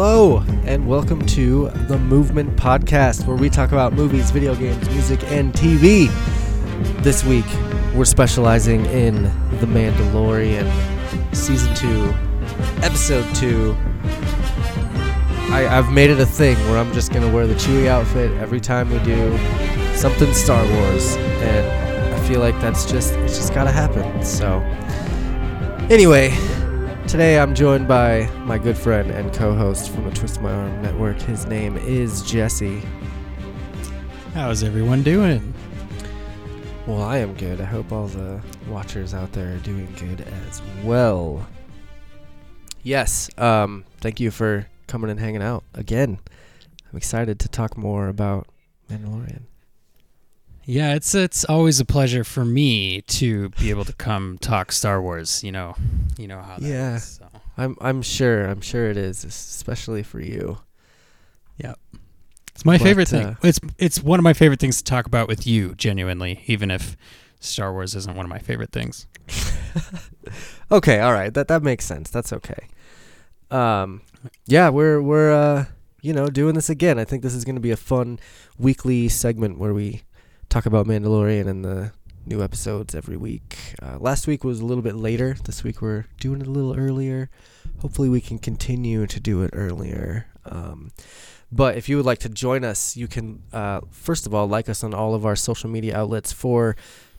Hello, and welcome to the Movement Podcast, where we talk about movies, video games, music, and TV. This week, we're specializing in The Mandalorian, Season 2, Episode 2. I, I've made it a thing where I'm just going to wear the Chewie outfit every time we do something Star Wars, and I feel like that's just, it's just got to happen. So, anyway, Today I'm joined by my good friend and co-host from the Twist My Arm Network. His name is Jesse. How's everyone doing? Well, I am good. I hope all the watchers out there are doing good as well. Yes, um, thank you for coming and hanging out again. I'm excited to talk more about Mandalorian. Yeah, it's it's always a pleasure for me to be able to come talk Star Wars. You know, you know how that Yeah. is, so. I'm I'm sure I'm sure it is, especially for you. Yeah. It's my But, favorite thing. uh, It's it's one of my favorite things to talk about with you, genuinely, even if Star Wars isn't one of my favorite things. okay, all right. That that makes sense. That's okay. Um yeah, we're we're uh you know, doing this again. I think this is going to be a fun weekly segment where we talk about Mandalorian and the new episodes every week. Uh, last week was a little bit later. This week we're doing it a little earlier. Hopefully we can continue to do it earlier. Um but if you would like to join us, you can uh, first of all like us on all of our social media outlets for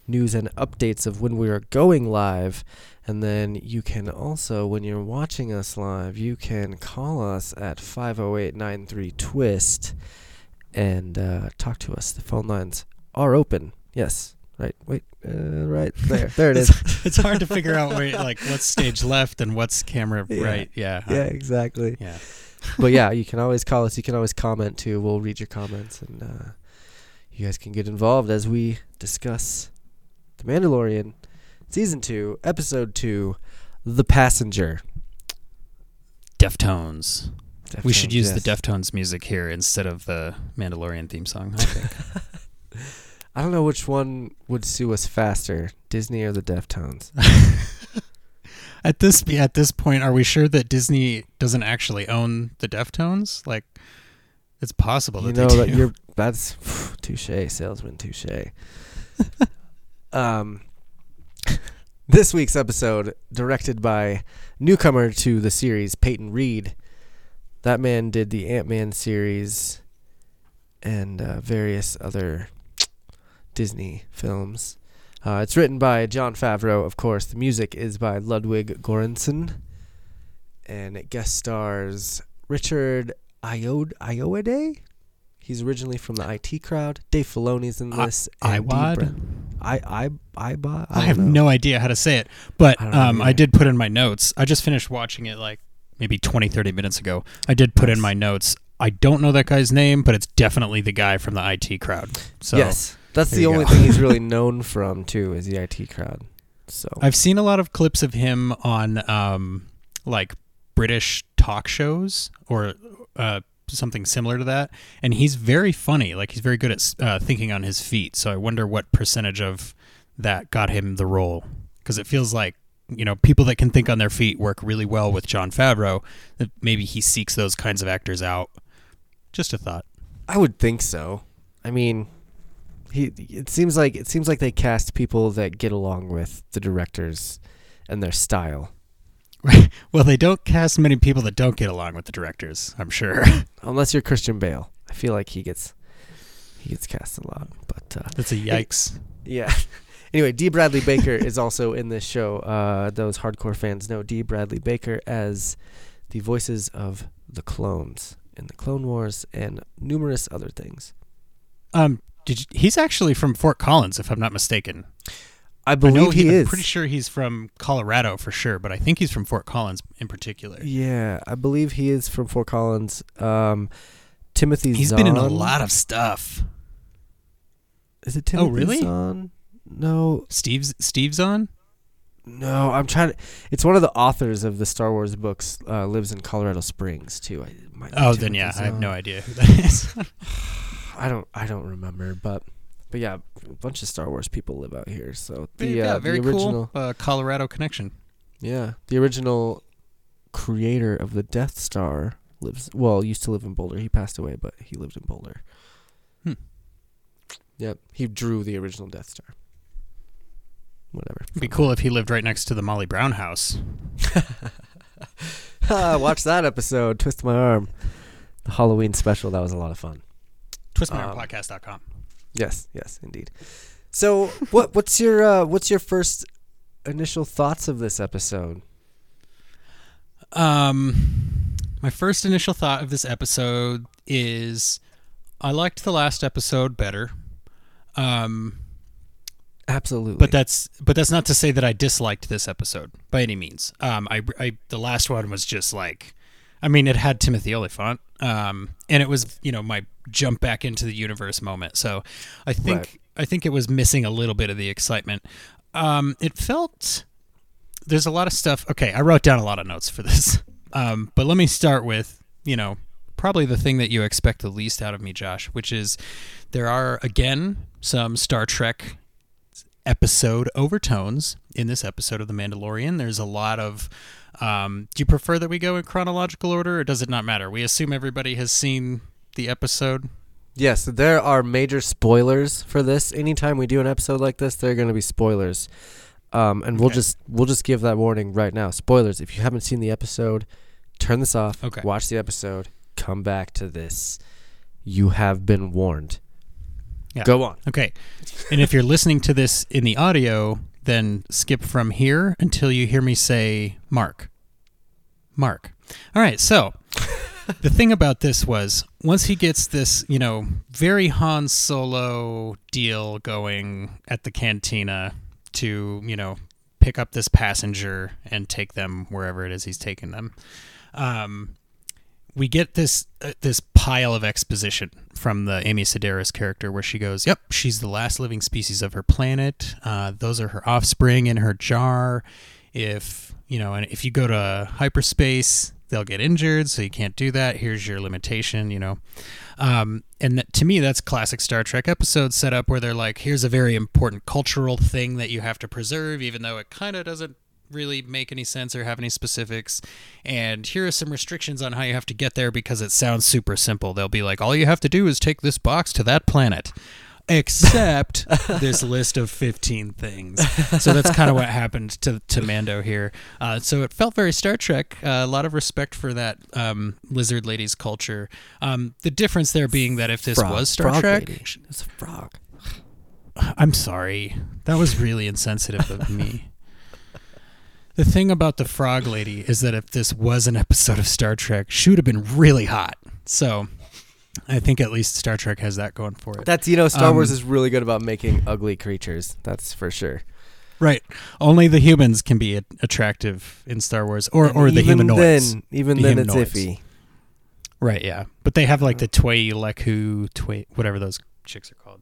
news and updates of when we are going live. And then you can also, when you're watching us live, you can call us at 508 93 Twist and uh, talk to us. The phone lines are open. Yes. Right. Wait. Uh, right there. There it is. it's hard to figure out where, like what's stage left and what's camera Yeah. right. Yeah. yeah, exactly. Yeah. but yeah, you can always call us. You can always comment too. We'll read your comments and uh, you guys can get involved as we discuss The Mandalorian, Season 2, Episode 2, The Passenger. Deftones. we should use yes. the Deftones music here instead of the Mandalorian theme song. I don't know which one would sue us faster, Disney or the Deftones. At this at this point, are we sure that Disney doesn't actually own the Deftones? Like, it's possible you that know they that do. you're that's touche, salesman touche. um, this week's episode, directed by newcomer to the series, Peyton Reed. That man did the Ant Man series and uh, various other Disney films. Uh, it's written by Jon Favreau, of course. The music is by Ludwig Göransson, and it guest stars Richard Iod Ioade. He's originally from the IT crowd. Dave Filoni's in this. Iwad? Bra- I I Ibot. I have no idea how to say it, but I um, I did put in my notes. I just finished watching it like maybe 20, 30 minutes ago. I did put in my notes. I don't know that guy's name, but it's definitely the guy from the IT crowd. So yes, that's there the only go. thing he's really known from too, is the IT crowd. So I've seen a lot of clips of him on um, like British talk shows or uh, something similar to that, and he's very funny. Like he's very good at uh, thinking on his feet. So I wonder what percentage of that got him the role because it feels like you know people that can think on their feet work really well with Jon Favreau. That maybe he seeks those kinds of actors out. Just a thought. I would think so. I mean, he. It seems like it seems like they cast people that get along with the directors and their style. Well, they don't cast many people that don't get along with the directors. I'm sure. Unless you're Christian Bale, I feel like he gets he gets cast a lot. But uh, That's a yikes. Yeah. anyway, D. Bradley Baker is also in this show. Uh, those hardcore fans know D. Bradley Baker as the voices of the clones in the Clone Wars and numerous other things. Um, did you, he's actually from Fort Collins, if I'm not mistaken. I I believe he I'm is. pretty sure he's from Colorado for sure, but I think he's from Fort Collins in particular. Yeah, I believe he is from Fort Collins. Um, Timothy He's been in a lot of stuff. Is it Timothy Oh, really? Zahn? No, Steve's Steve's on. no. I'm trying to. It's one of the authors of the Star Wars books. Uh, lives in Colorado Springs too. I, it might be Oh, then Timothy yeah, I have no idea who that is. I don't I don't remember, but but yeah, a bunch of Star Wars people live out here. So the yeah, uh, very the original cool. Uh, Colorado connection. yeah the original creator of the Death Star lives well used to live in Boulder. He passed away, but he lived in Boulder. Hmm. Yep, he drew the original Death Star. Whatever. It'd be cool if he lived right next to the Molly Brown house. Watch that episode. Twist my arm. The Halloween special. That was a lot of fun. Um, TwistMyArmPodcast.com. Yes, yes, indeed. So, what what's your uh, what's your first initial thoughts of this episode? Um, my first initial thought of this episode is I liked the last episode better. Um, Absolutely. but that's but that's not to say that I disliked this episode by any means. Um, I, I the last one was just like, I mean, it had Timothy Olyphant, um, and it was you know my jump back into the universe moment. So I think Right. I think it was missing a little bit of the excitement. Um, it felt there's a lot of stuff. Okay, I wrote down a lot of notes for this, um, but let me start with you know probably the thing that you expect the least out of me, Josh, which is there are again some Star Trek episode overtones in this episode of The Mandalorian. There's a lot of. Um, do you prefer that we go in chronological order, or does it not matter? We assume everybody has seen the episode. yes, there are major spoilers for this. Anytime we do an episode like this, there are going to be spoilers. Um, and we'll Okay. just we'll just give that warning right now. Spoilers. If you haven't seen the episode, turn this off. Okay. Watch the episode. Come back to this. You have been warned. Yeah. Go on. Okay. And if you're listening to this in the audio, then skip from here until you hear me say Mark. Mark. All right. So the thing about this was once he gets this, you know, very Han Solo deal going at the cantina to, you know, pick up this passenger and take them wherever it is he's taking them. Um, we get this uh, this pile of exposition from the Amy Sedaris character where she goes, "Yep, she's the last living species of her planet. Uh, those are her offspring in her jar. If you know, and if you go to hyperspace, they'll get injured, so you can't do that. Here's your limitation. You know." Um, and to me, that's classic Star Trek episode setup where they're like, "Here's a very important cultural thing that you have to preserve, even though it kind of doesn't." really make any sense or have any specifics and here are some restrictions on how you have to get there because it sounds super simple they'll be like all you have to do is take this box to that planet except this list of 15 things so that's kind of what happened to, to mando here uh, so it felt very star trek uh, a lot of respect for that um, lizard lady's culture um, the difference there being that if this Frog. was star Frog trek lady. It's a frog. I'm sorry. That was really insensitive of me. The thing about the frog lady is that if this was an episode of Star Trek, she would have been really hot. So I think at least Star Trek has that going for it. That's you know, Star Wars Um, is really good about making ugly creatures. That's for sure. right. Only the humans can be attractive in Star Wars or, And or the humanoids. Then, even The then, it's iffy. Right, yeah. But they have like the Tway Leku, Tway, whatever those chicks are called.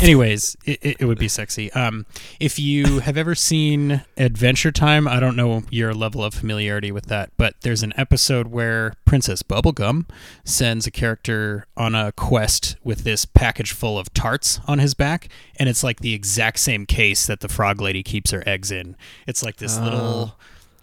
Anyways, it, it, it would be sexy. Um, if you have ever seen Adventure Time, I don't know your level of familiarity with that, but there's an episode where Princess Bubblegum sends a character on a quest with this package full of tarts on his back, and it's like the exact same case that the frog lady keeps her eggs in. It's like this little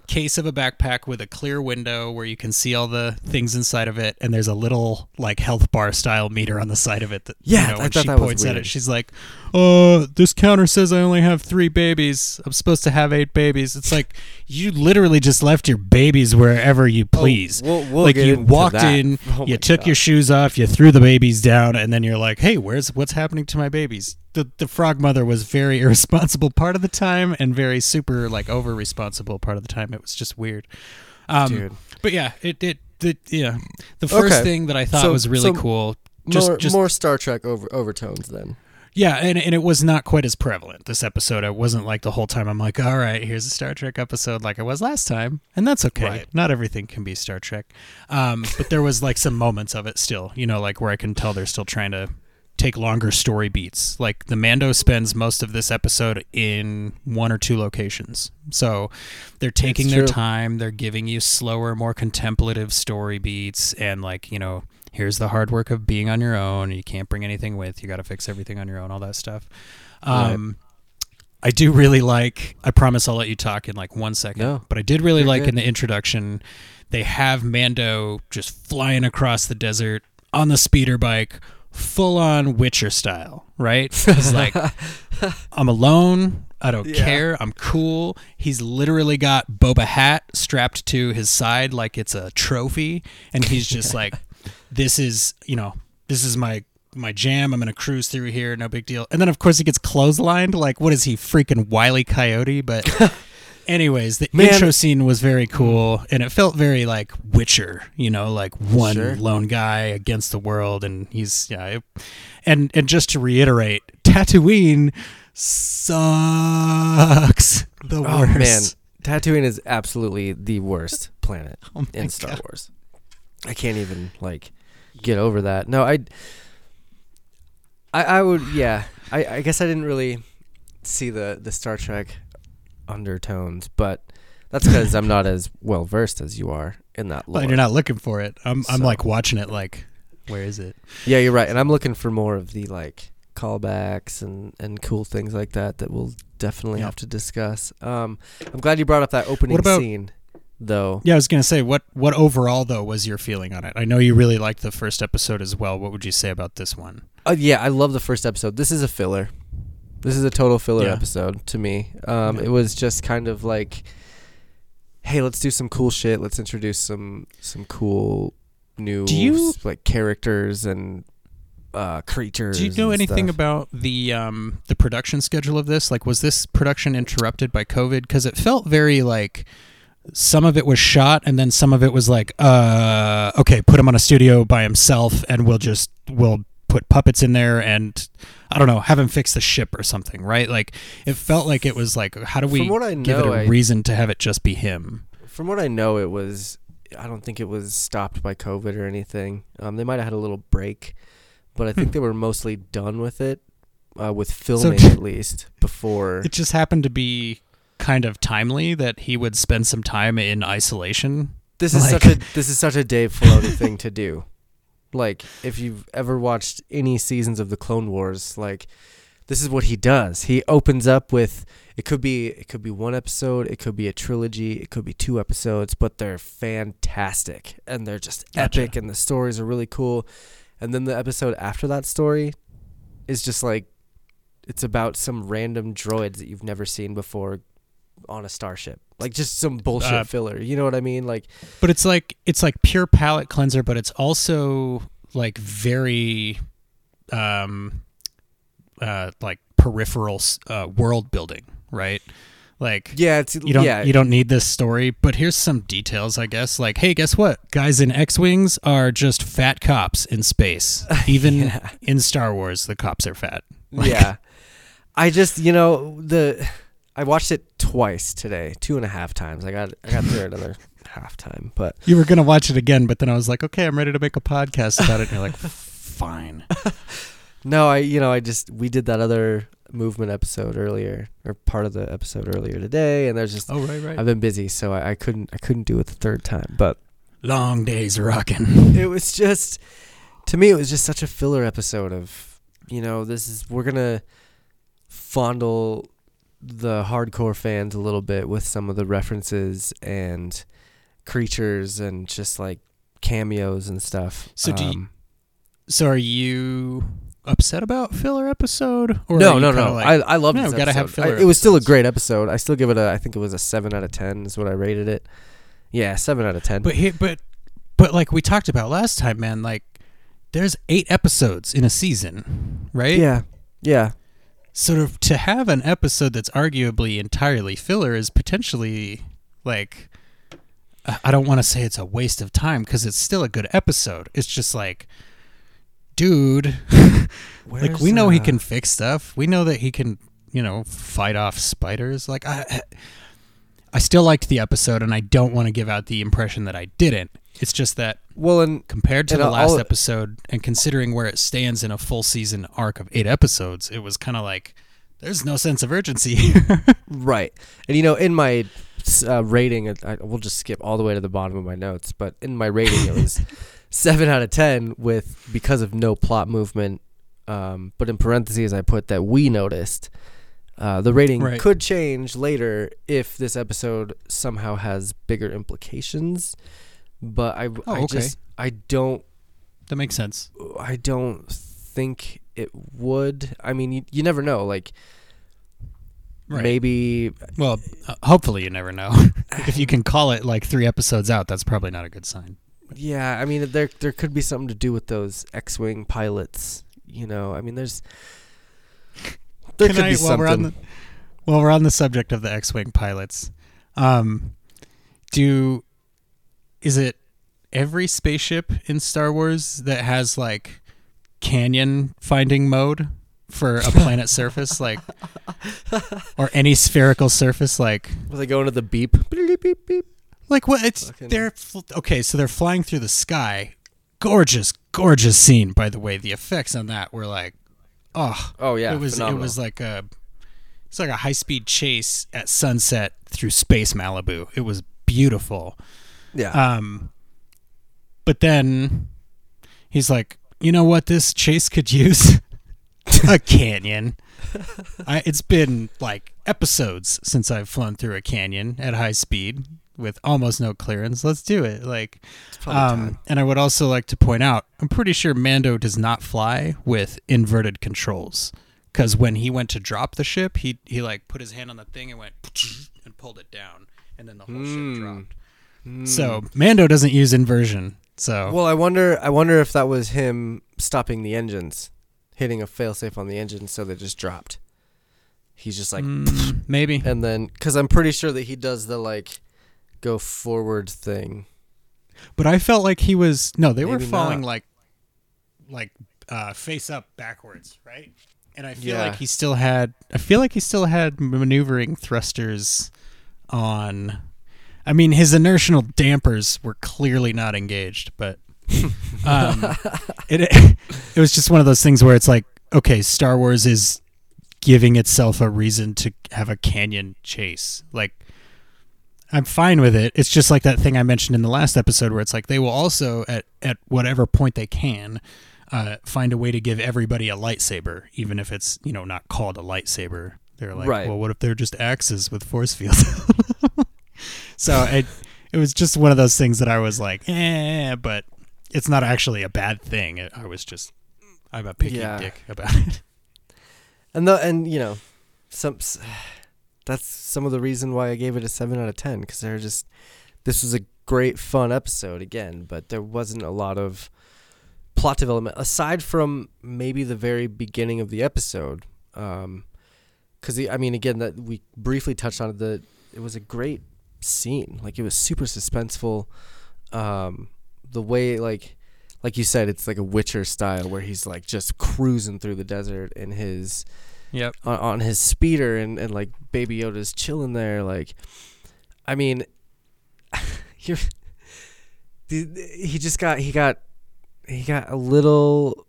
case of a backpack with a clear window where you can see all the things inside of it and there's a little like health bar style meter on the side of it that Yeah, you know I when thought she that was points at it she's like uh this counter says i only have three babies. I'm supposed to have eight babies. It's like you literally just left your babies wherever you please. we'll- we'll like you walked that. in Oh you took God. your shoes off you threw the babies down and then you're like hey where's what's happening to my babies the, the frog mother was very irresponsible part of the time and very super like over responsible part of the time it was just weird um, Dude. but yeah it it the yeah the first Okay. thing that i thought So- was really so cool just more, just more Star Trek over, overtones then. yeah, and, and it was not quite as prevalent this episode. It wasn't like the whole time I'm like, all right, here's a Star Trek episode like I was last time, and that's okay. Right. Not everything can be Star Trek, um, but there was like some moments of it still, you know, like where I can tell they're still trying to take longer story beats. Like the Mando spends most of this episode in one or two locations, so they're taking their true. time. They're giving you slower, more contemplative story beats, and like you know here's the hard work of being on your own. You can't bring anything with. You got to fix everything on your own. All that stuff. Right. Um, I do really like. I promise I'll let you talk in like one second. No, but I did really like good. in the introduction, they have Mando just flying across the desert on the speeder bike, full on Witcher style, right? He's like, I'm alone. I don't Yeah. care. I'm cool. He's literally got Boba Hat strapped to his side like it's a trophy, and he's just like, "This is, you know, this is my my jam. I'm gonna cruise through here. No big deal." And then of course he gets clotheslined. Like, what is he, freaking Wiley Coyote? But. Anyways, the Man. intro scene was very cool, and it felt very like Witcher, you know, like one Sure. lone guy against the world, and he's yeah, it- and and just to reiterate, Tatooine sucks the Oh worst. man, Tatooine is absolutely the worst oh planet Oh in Star God. Wars. I can't even like get over that. No, I, I, I would. Yeah, I, I guess I didn't really see the the Star Trek undertones, but that's because I'm not as well versed as you are in that lore. Well, you're not looking for it. I'm I'm like watching it like, where is it? Yeah, you're right, and I'm looking for more of the like callbacks and and cool things like that that we'll definitely Yeah. have to discuss. Um, I'm glad you brought up that opening about- scene, though. Yeah, I was gonna say what what overall though was your feeling on it? I know you really liked the first episode as well. What would you say about this one? Uh, yeah, I love the first episode. This is a filler. This is a total filler Yeah. episode to me. Um, Yeah. It was just kind of like, hey, let's do some cool shit. Let's introduce some some cool new you- like characters and uh, creatures. Do you know anything stuff. about the um, the production schedule of this? Like, was this production interrupted by COVID? Because it felt very like some of it was shot, and then some of it was like, uh, okay, put him on a studio by himself, and we'll just we'll put puppets in there, and I don't know, have him fix the ship or something, right? Like, it felt like it was like, how do we From what I give it know, a I- reason to have it just be him? From what I know, it was. I don't think it was stopped by COVID or anything. Um, they might have had a little break, but I think they were mostly done with it, uh, with filming at least before. It just happened to be kind of timely that he would spend some time in isolation. This is such a this is such a Dave Filoni thing to do. Like if you've ever watched any seasons of the Clone Wars, like this is what he does. He opens up with it could be it could be one episode, it could be a trilogy, it could be two episodes, but they're fantastic and they're just Gotcha. epic and the stories are really cool. And then the episode after that story is just like it's about some random droids that you've never seen before on a starship. Like just some bullshit Uh, filler. You know what I mean? Like But it's like it's like pure palate cleanser, but it's also like very um uh like peripheral uh, world building, right? Like Yeah, it's you don't yeah. you don't need this story, but here's some details, I guess. Like, hey, guess what? Guys in X-wings are just fat cops in space. Even Yeah. in Star Wars, the cops are fat. Like- yeah. I just you know the I watched it twice today, two and a half times. I got I got through another half time, but You were gonna watch it again, but then I was like, okay, I'm ready to make a podcast about it. And you're like, fine. no, I you know I just we did that other movement episode earlier or part of the episode earlier today, and there's just Oh right, right. I've been busy, so I, I couldn't I couldn't do it the third time, but Long days rocking. it was just to me it was just such a filler episode of you know this is we're gonna fondle the hardcore fans a little bit with some of the references and creatures and just like cameos and stuff So do you- Um, So are you upset about filler episode? Or no you no no like, I, I love "No, this gotta have episode. I- filler it was still a great episode I still give it a I think it was a 7 out of 10 is what I rated it yeah 7 out of 10 but he, but but like we talked about last time, man. Like there's eight episodes in a season, right? yeah yeah So to, to have an episode that's arguably entirely filler is potentially like I don't want to say it's a waste of time because it's still a good episode. It's just like, dude, like we know he uh, can fix stuff. We know that he can, you know, fight off spiders. Like I, I still liked the episode, and I don't want to give out the impression that I didn't. It's just that well and compared to And the last episode, and considering where it stands in a full season arc of eight episodes, it was kind of like there's no sense of urgency here. Right. And you know, in my uh, rating, I, we'll just skip all the way to the bottom of my notes. But in my rating, it was seven out of ten with because of no plot movement. Um, but in parentheses, I put that we noticed. Uh, the rating Right. could change later if this episode somehow has bigger implications, but I, Oh, I okay. just I don't That makes sense. I don't think it would. I mean, you, you never know. Like Right. maybe Well, uh, hopefully you never know. if you can call it like three episodes out, that's probably not a good sign. Yeah, I mean there there could be something to do with those X-wing pilots. You know, I mean there's there Can could I, be while something. we're on the while we're on the subject of the X-wing pilots, um, do is it every spaceship in Star Wars that has like canyon finding mode for a planet surface, like or any spherical surface, like Will they go into the beep? Beep, beep, beep. like what? It's Fucking- they're fl- okay. So they're flying through the sky. Gorgeous, gorgeous scene. By the way, the effects on that were like, oh, Oh yeah, it was phenomenal. it was like a it's like a high speed chase at sunset through space Malibu. It was beautiful. Yeah. Um but then he's like, "You know what this chase could use? a canyon." I, it's been like episodes since I've flown through a canyon at high speed with almost no clearance. Let's do it. Like um, and I would also like to point out, I'm pretty sure Mando does not fly with inverted controls. Because when he went to drop the ship, he he like put his hand on the thing and went and pulled it down, and then the whole Hmm. ship dropped. So Mando doesn't use inversion. So Well, I wonder. I wonder if that was him stopping the engines, hitting a failsafe on the engine, so they just dropped. He's just like, mm, maybe. and then because I'm pretty sure that he does the like go forward thing. But I felt like he was no, they were falling not. like like uh, face up backwards, right? And I feel Yeah. like he still had I feel like he still had maneuvering thrusters on I mean his inertial dampers were clearly not engaged, but um, it it was just one of those things where it's like okay, Star Wars is giving itself a reason to have a canyon chase. Like I'm fine with it. It's just like that thing I mentioned in the last episode where it's like they will also at at whatever point they can uh, find a way to give everybody a lightsaber, even if it's you know not called a lightsaber. They're like, Right. well, what if they're just axes with force fields? so it it was just one of those things that I was like, eh, but it's not actually a bad thing. It, I was just I'm a picky Yeah. dick about it. And the and you know, some that's some of the reason why I gave it a seven out of ten because they're just this was a great fun episode again, but there wasn't a lot of plot development aside from maybe the very beginning of the episode. Um, because I mean, again, that we briefly touched on it. The it was a great scene. Like it was super suspenseful. Um, the way like like you said, it's like a Witcher style where he's like just cruising through the desert in his Yep. on, on his speeder and, and like baby yoda's chilling there like i mean you're the- the- he just got he got he got a little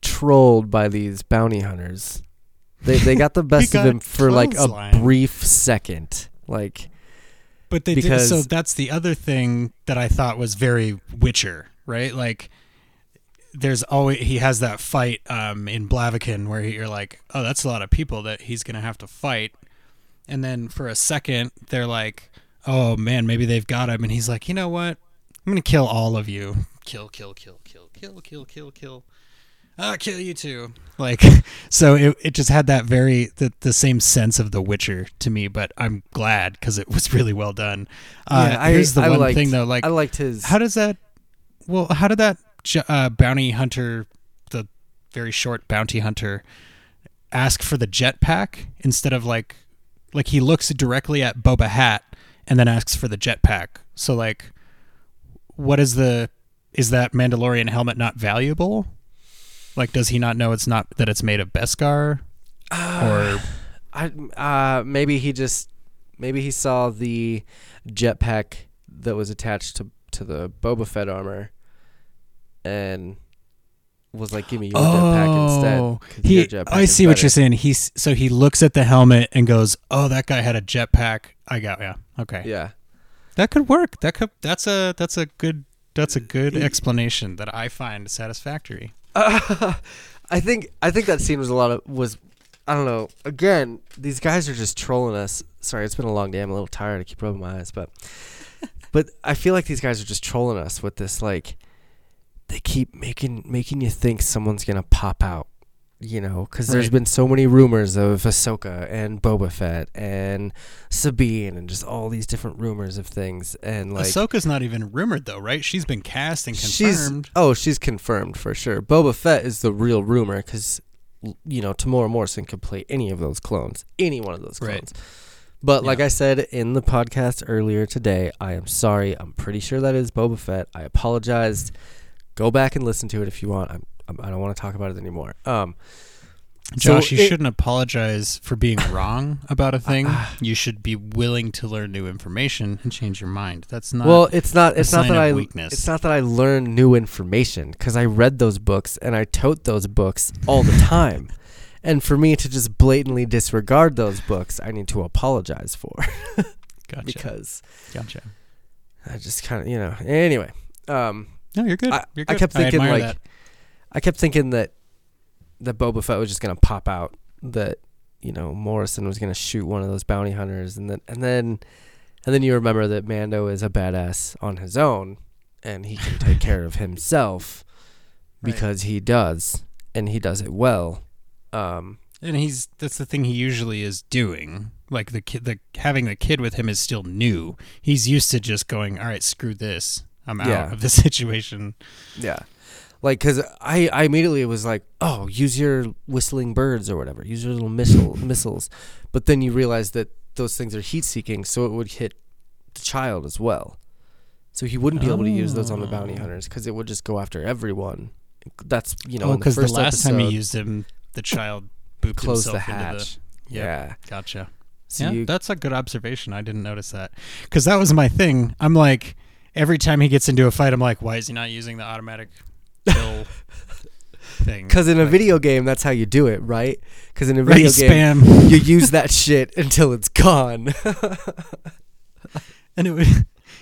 trolled by these bounty hunters they they got the best of him for like a clotheslined. brief second like But they Because- did so that's the other thing that I thought was very Witcher, right? Like there's always he has that fight um, in Blaviken where you're like, oh, that's a lot of people that he's gonna have to fight, and then for a second they're like, oh man, maybe they've got him, and he's like, you know what? I'm gonna kill all of you. Kill, kill, kill, kill, kill, kill, kill, kill. I'll kill you too. Like, so it, it just had that very the, the same sense of The Witcher to me, but I'm glad because it was really well done. Uh, Yeah, I- here's the I one liked- thing though, like i liked his how does that? Well, how did that uh, bounty hunter, the very short bounty hunter, ask for the jetpack instead of like, like he looks directly at Boba Hat and then asks for the jetpack. So like, what is the? Is that Mandalorian helmet not valuable? Like, does he not know it's not that it's made of Beskar? Or I uh maybe he just maybe he saw the jetpack that was attached to to the Boba Fett armor and was like, "Give me your jetpack instead." Oh, he, jetpack I see what you're saying. He's so he looks at the helmet and goes, "Oh, that guy had a jetpack. I got yeah, okay, Yeah, that could work. That could that's a that's a good that's a good explanation that I find satisfactory." I think I think that scene was a lot of was I don't know. Again, these guys are just trolling us. Sorry, it's been a long day. I'm a little tired. I keep rubbing my eyes, but but I feel like these guys are just trolling us with this like they keep making making you think someone's gonna pop out. You know, because there's been so many rumors of Ahsoka and Boba Fett and Sabine and just all these different rumors of things and like Ahsoka's not even rumored though, right? She's been cast and she's confirmed. oh she's confirmed for sure. Boba Fett is the real rumor because you know Temuera Morrison could play any of those clones, any one of those clones. Right. But like I said in the podcast earlier today, I am sorry. I'm pretty sure that is Boba Fett. I apologized. Go back and listen to it if you want. I'm I don't want to talk about it anymore. Um, Josh, so you it- shouldn't apologize for being wrong about a thing. you should be willing to learn new information and change your mind. That's not well, it's not. It's not that I. weakness. It's not that I learned new information because I read those books and I tote those books all the time. and for me to just blatantly disregard those books, I need to apologize for gotcha. because gotcha. I just kind of you know. Anyway, um, No, you're good. I, you're I kept thinking like that. I kept thinking that that Boba Fett was just gonna pop out. That you know Morrison was gonna shoot one of those bounty hunters, and then and then and then you remember that Mando is a badass on his own, and he can take care of himself Right. because he does, and he does it well. Um, and he's that's the thing he usually is doing. Like the kid, the having the kid with him is still new. He's used to just going, "All right, screw this. I'm out Yeah. of the situation." Yeah. Like, cause I, I immediately was like, oh, use your whistling birds or whatever, use your little missile missiles, but then you realize that those things are heat seeking, so it would hit the child as well. So he wouldn't be able to use those on the bounty Oh. hunters because it would just go after everyone. That's you know, oh, the because the, first last time he used him, the child booped closed the himself into hatch. the. yeah. Yep, Gotcha. So yeah, you, that's a good observation. I didn't notice that because that was my thing. I'm like, every time he gets into a fight, I'm like, why is he not using the automatic thing? because in a Like, video game, that's how you do it, right? Because in a right, video game, spam, you use that shit until it's gone. and it would,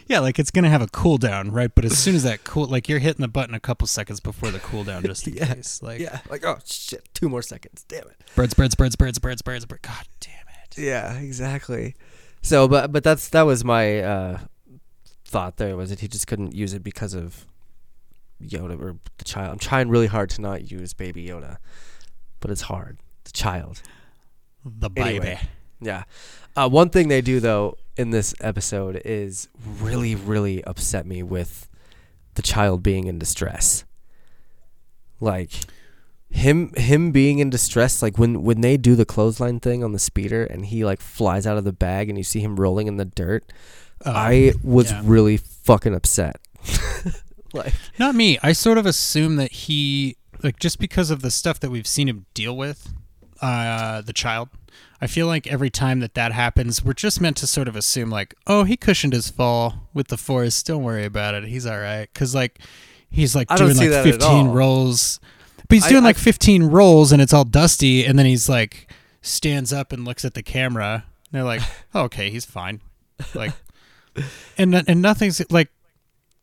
yeah, like it's gonna have a cooldown, right? But as soon as that cool, like you're hitting the button a couple seconds before the cooldown, just in Yeah, case. Like, yeah, like oh shit, two more seconds, damn it. birds, birds, birds, birds, birds, birds, birds. God damn it. Yeah, exactly. So, but but that's that was my uh, thought. There was that he just couldn't use it because of Yoda or the child. I'm trying really hard to not use Baby Yoda, but it's hard. The child. The baby. Anyway. Yeah. Uh, one thing they do though in this episode is really really upset me with the child being in distress. Like him him being in distress like when when they do the clothesline thing on the speeder and he like flies out of the bag and you see him rolling in the dirt Um, i was yeah. really fucking upset like Not me. I sort of assume that he, like, just because of the stuff that we've seen him deal with, uh, the child. I feel like every time that that happens, we're just meant to sort of assume, like, oh, he cushioned his fall with the force. Don't worry about it. He's all right. Because, like, he's like I doing like 15 rolls. But he's doing I- like 15 rolls and it's all dusty. And then he's like, stands up and looks at the camera. And they're like, oh, okay, he's fine. Like, and and nothing's like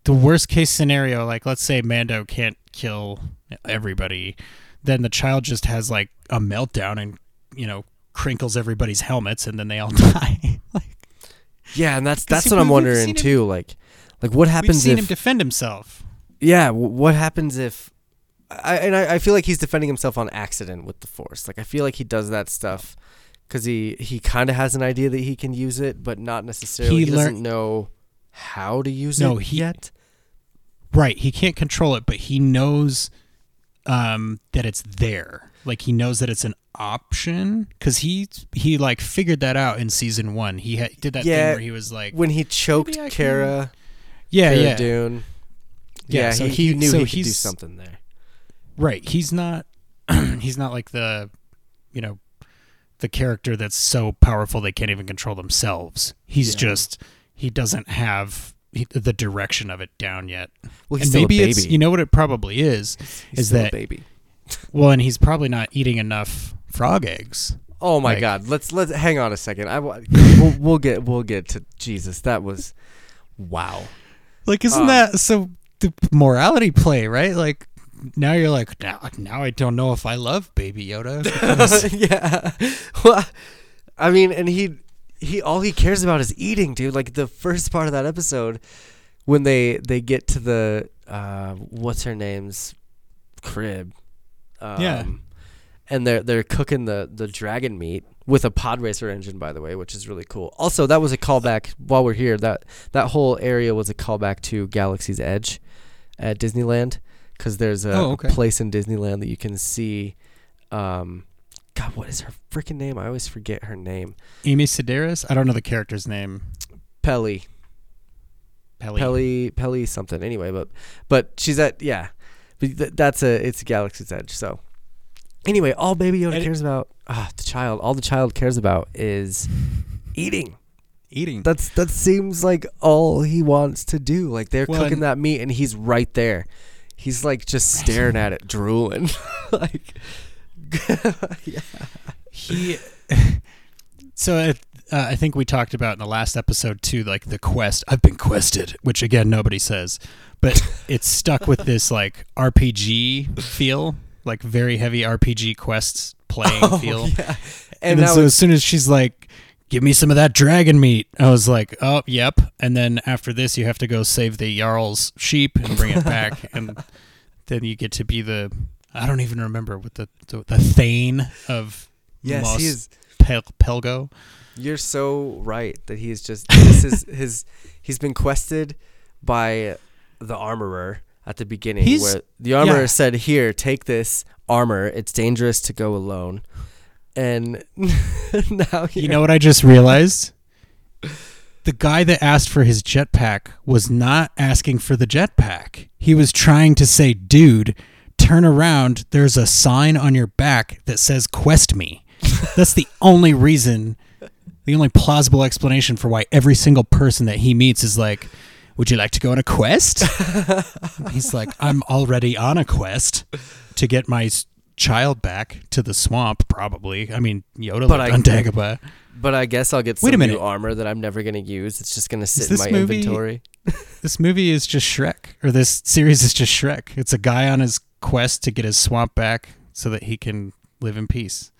the worst case scenario, like let's say Mando can't kill everybody, then the child just has like a meltdown and you know crinkles everybody's helmets and then they all die. like yeah and that's that's what i'm wondering him- too like like what we've happens seen if him defend himself. yeah what happens if I, and I, I feel like he's defending himself on accident with the force like i feel like he does that stuff because he he kind of has an idea that he can use it but not necessarily He he, lear- doesn't know how to use No, it he- yet Right, he can't control it, but he knows um, that it's there. Like he knows that it's an option because he he like figured that out in season one. He ha- did that thing where he was like, when he choked Cara, yeah, Cara yeah, Dune. Yeah, Yeah, so he, he he- knew so he could do something there. Right. He's not he's not like the you know the character that's so powerful they can't even control themselves. He's Yeah. just he doesn't have the direction of it down yet. Well, he's and still maybe a baby. it's you know what it probably is. he's is still that- baby? Well, and he's probably not eating enough frog eggs. Oh my like- God! Let's let's hang on a second. I we'll, we'll get we'll get to Jesus. That was wow. Like isn't Um, that so the morality play, right? Like now you're like now, now I don't know if I love Baby Yoda. yeah. Well, I mean, and he he all he cares about is eating, dude. Like the first part of that episode when they they get to the uh what's her name's crib. Um, Yeah. And they're they're cooking the the dragon meat with a pod racer engine by the way, which is really cool. Also, that was a callback while we're here. That that whole area was a callback to Galaxy's Edge at Disneyland cuz there's a, Oh, a place in Disneyland that you can see um God, what is her freaking name? I always forget her name. Amy Sedaris. I don't know the character's name. Peli. Peli. Peli Peli something. Anyway, but but she's at yeah. But th- that's a it's a Galaxy's Edge. So anyway, all Baby Yoda And cares about ah the child. All the child cares about is eating. Eating. That's that seems like all he wants to do. Like they're Well, cooking that meat and he's right there. He's like just staring at it, drooling. like yeah. he so uh, uh, i think we talked about in the last episode too like the quest i've been quested which again nobody says but it's stuck with this like rpg feel like very heavy rpg quests playing feel Oh, yeah. and, And, so as soon as she's like give me some of that dragon meat i was like oh yep and then after this you have to go save the jarl's sheep and bring it back and then you get to be the i don't even remember what the the, the thane of yes, Mos he is Pel- pelgo You're so right that he's just this is his he's been quested by the armorer at the beginning He's- where the armorer yeah. said, "Here, take this armor. It's dangerous to go alone." And now he you know what i just realized the guy that asked for his jetpack was not asking for the jetpack he was trying to say dude turn around there's a sign on your back that says quest me that's the only reason the only plausible explanation for why every single person that he meets is like would you like to go on a quest he's like i'm already on a quest to get my child back to the swamp probably i mean yoda But lived I- on dagobah But I guess I'll get Wait a some new minute. armor that I'm never gonna use. It's just gonna sit in this my movie- inventory. this movie is just shrek or this series is just shrek it's a guy on his quest to get his swamp back so that he can live in peace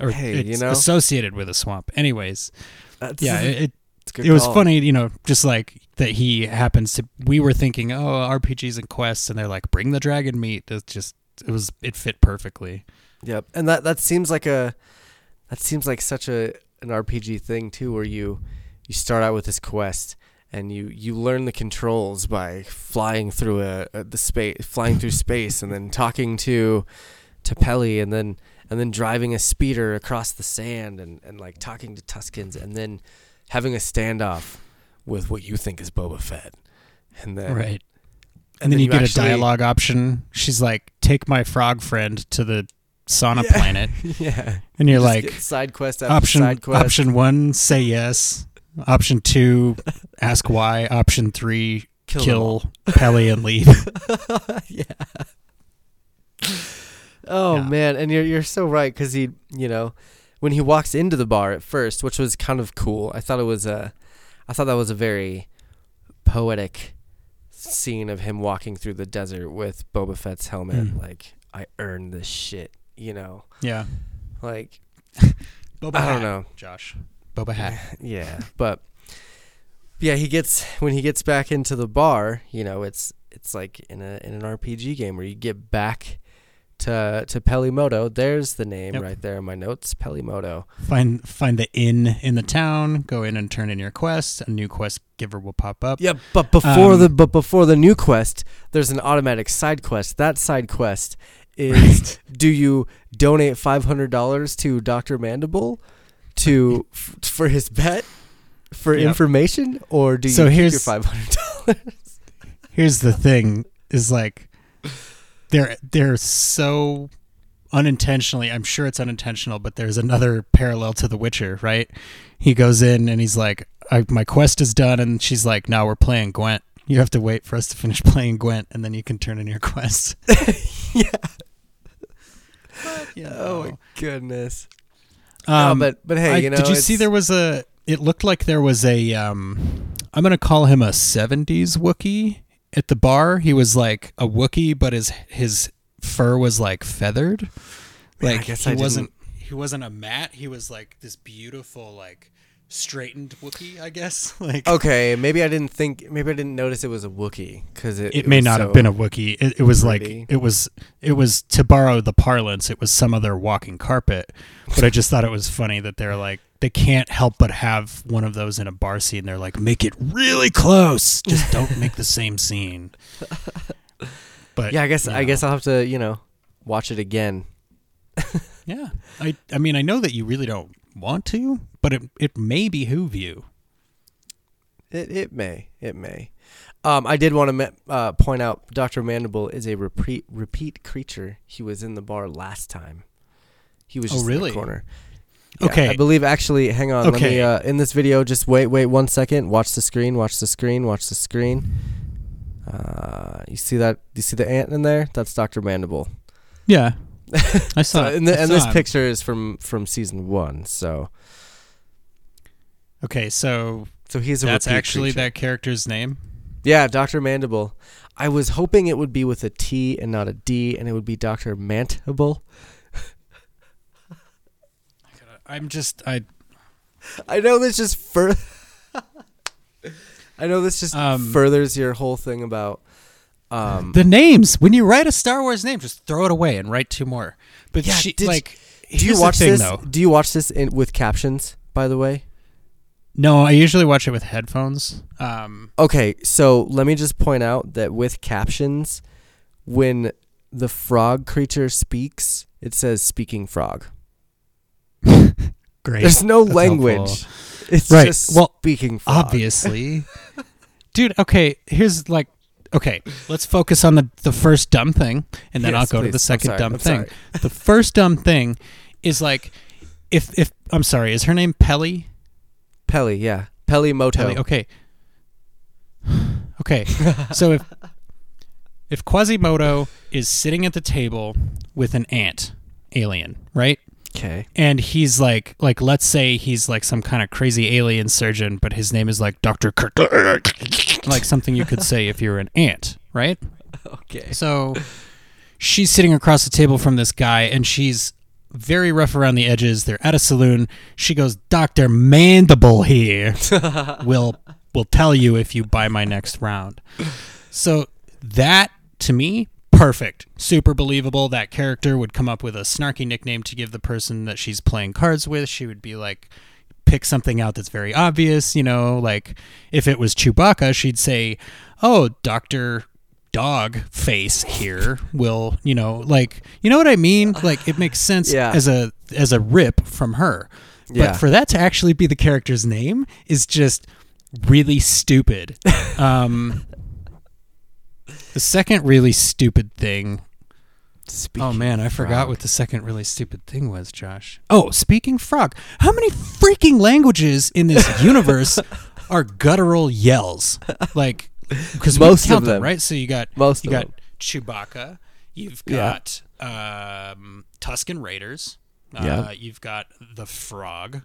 or Hey, it's you know? associated with a swamp anyways That's, yeah it, it it's a good it was funny, you know, just like that he happens to. We were thinking, oh, RPGs and quests, and they're like, bring the dragon meat. It's just, it was, it fit perfectly. Yep, and that that seems like a that seems like such a an RPG thing too, where you you start out with this quest and you you learn the controls by flying through a, a the space, flying through space, and then talking to to Peli, and then and then driving a speeder across the sand, and and like talking to Tuskens, and then having a standoff with what you think is Boba Fett, and then right. And, then, you, get actually- a dialogue option. She's like, take my frog friend to the sauna Yeah. planet. yeah, And you're Just like, side quest option, side quest. option one, say yes. Option two, ask why. Option three, Kill kill, and leave. yeah. Oh Yeah. man, and you're you're so right because he, you know, when he walks into the bar at first, which was kind of cool. I thought it was a, I thought that was a very poetic scene of him walking through the desert with Boba Fett's helmet. Mm. Like I earned this shit, you know. yeah. Like Boba I don't know. Josh. Boba Hat. yeah, but yeah, he gets when he gets back into the bar. You know, it's it's like in a in an RPG game where you get back to to Peli Motto. There's the name Yep. right there in my notes, Peli Motto. Find find the inn in the town. Go in and turn in your quest. A new quest giver will pop up. Yeah, but before Um, the but before the new quest, there's an automatic side quest. That side quest is Right. do you donate five hundred dollars to Doctor Mandible to f- for his bet for Yep. information, or do you So keep your here's- five hundred dollars? Here's the thing: is like they're they're so unintentionally. I'm sure it's unintentional, but there's another parallel to The Witcher, right? He goes in and he's like, I, "My quest is done," and she's like, "Now we're playing Gwent. You have to wait for us to finish playing Gwent, and then you can turn in your quest." yeah. You Oh my goodness. Um, no, but but hey, I- you know, did you see there was a? It looked like there was a. Um, I'm gonna call him a '70s Wookiee, at the bar, he was like a Wookiee, but his his fur was like feathered. Like he I wasn't he wasn't a mat. He was like this beautiful like straightened Wookiee, I guess. Like Okay, maybe I didn't think. Maybe I didn't notice it was a Wookiee because it. it may not so- have been a Wookiee. It, it was pretty. like it was it was to borrow the parlance. It was some other walking carpet. But I just thought it was funny that they're like they can't help but have one of those in a bar scene. They're like, make it really close. Just don't make the same scene. But Yeah, I guess. you I guess I'll have to. You know, watch it again. Yeah, I I mean I know that you really don't want to, but it it may behoove you. It it may. It may. Um, I did want to uh, point out Doctor Mandible is a repeat repeat creature. He was in the bar last time. He was Oh, just in the corner. Yeah, Okay. I believe actually. Hang on. Let me. Okay. Uh, in this video, just wait. Wait one second. Watch the screen. Watch the screen. Watch the screen. Uh, you see that? You see the ant in there? That's Doctor Mandible. Yeah, I So, saw. and, the, I and this him. picture is from from season one. So Okay, so so he's a that's actually creature. that character's name. Yeah, Doctor Mandible. I was hoping it would be with a T and not a D, and it would be Doctor Mantible. I'm just I I know this just fur. I know this just Um, furthers your whole thing about. Um, the names when you write a Star Wars name, just throw it away and write two more. But Yeah, she, did- like, do you watch thing, this? Though. Do you watch this in, with captions? By the way. No, I usually watch it with headphones. Um, Okay, so let me just point out that with captions, when the frog creature speaks, it says "speaking frog." great. There's no That's language. helpful. It's Right, just well, speaking frog. Obviously, dude. Okay, here's like. Okay, let's focus on the the first dumb thing, and then Yes, I'll go to the second sorry, dumb I'm thing. sorry. The first dumb thing is like, if if I'm sorry, is her name Peli? Peli, yeah, Peli Motto. Peli. Okay. Okay. so if if Quasimodo is sitting at the table with an ant alien, right? Okay. And he's like like let's say he's like some kind of crazy alien surgeon, but his name is like Dr. Kurt like something you could say if you're an ant, right? Okay. So she's sitting across the table from this guy and she's very rough around the edges. They're at a saloon. She goes, Dr. Mandible here will will tell you if you buy my next round. So that to me, perfect. Super believable. That character would come up with a snarky nickname to give the person that she's playing cards with. She would be like pick something out that's very obvious, you know, like if it was Chewbacca, she'd say, "Oh, Dr. Dog face here will, you know, like, you know what I mean? Like it makes sense Yeah. as a as a rip from her. Yeah. But for that to actually be the character's name is just really stupid. um, the second really stupid thing. Speaking oh man, I forgot frog. what the second really stupid thing was, Josh. Oh, speaking frog. How many freaking languages in this universe are guttural yells? Like, because Most of them. right? So you got Most you got them. Chewbacca. You've Yeah. got um, Tusken Raiders. Uh, Yeah. You've got the frog.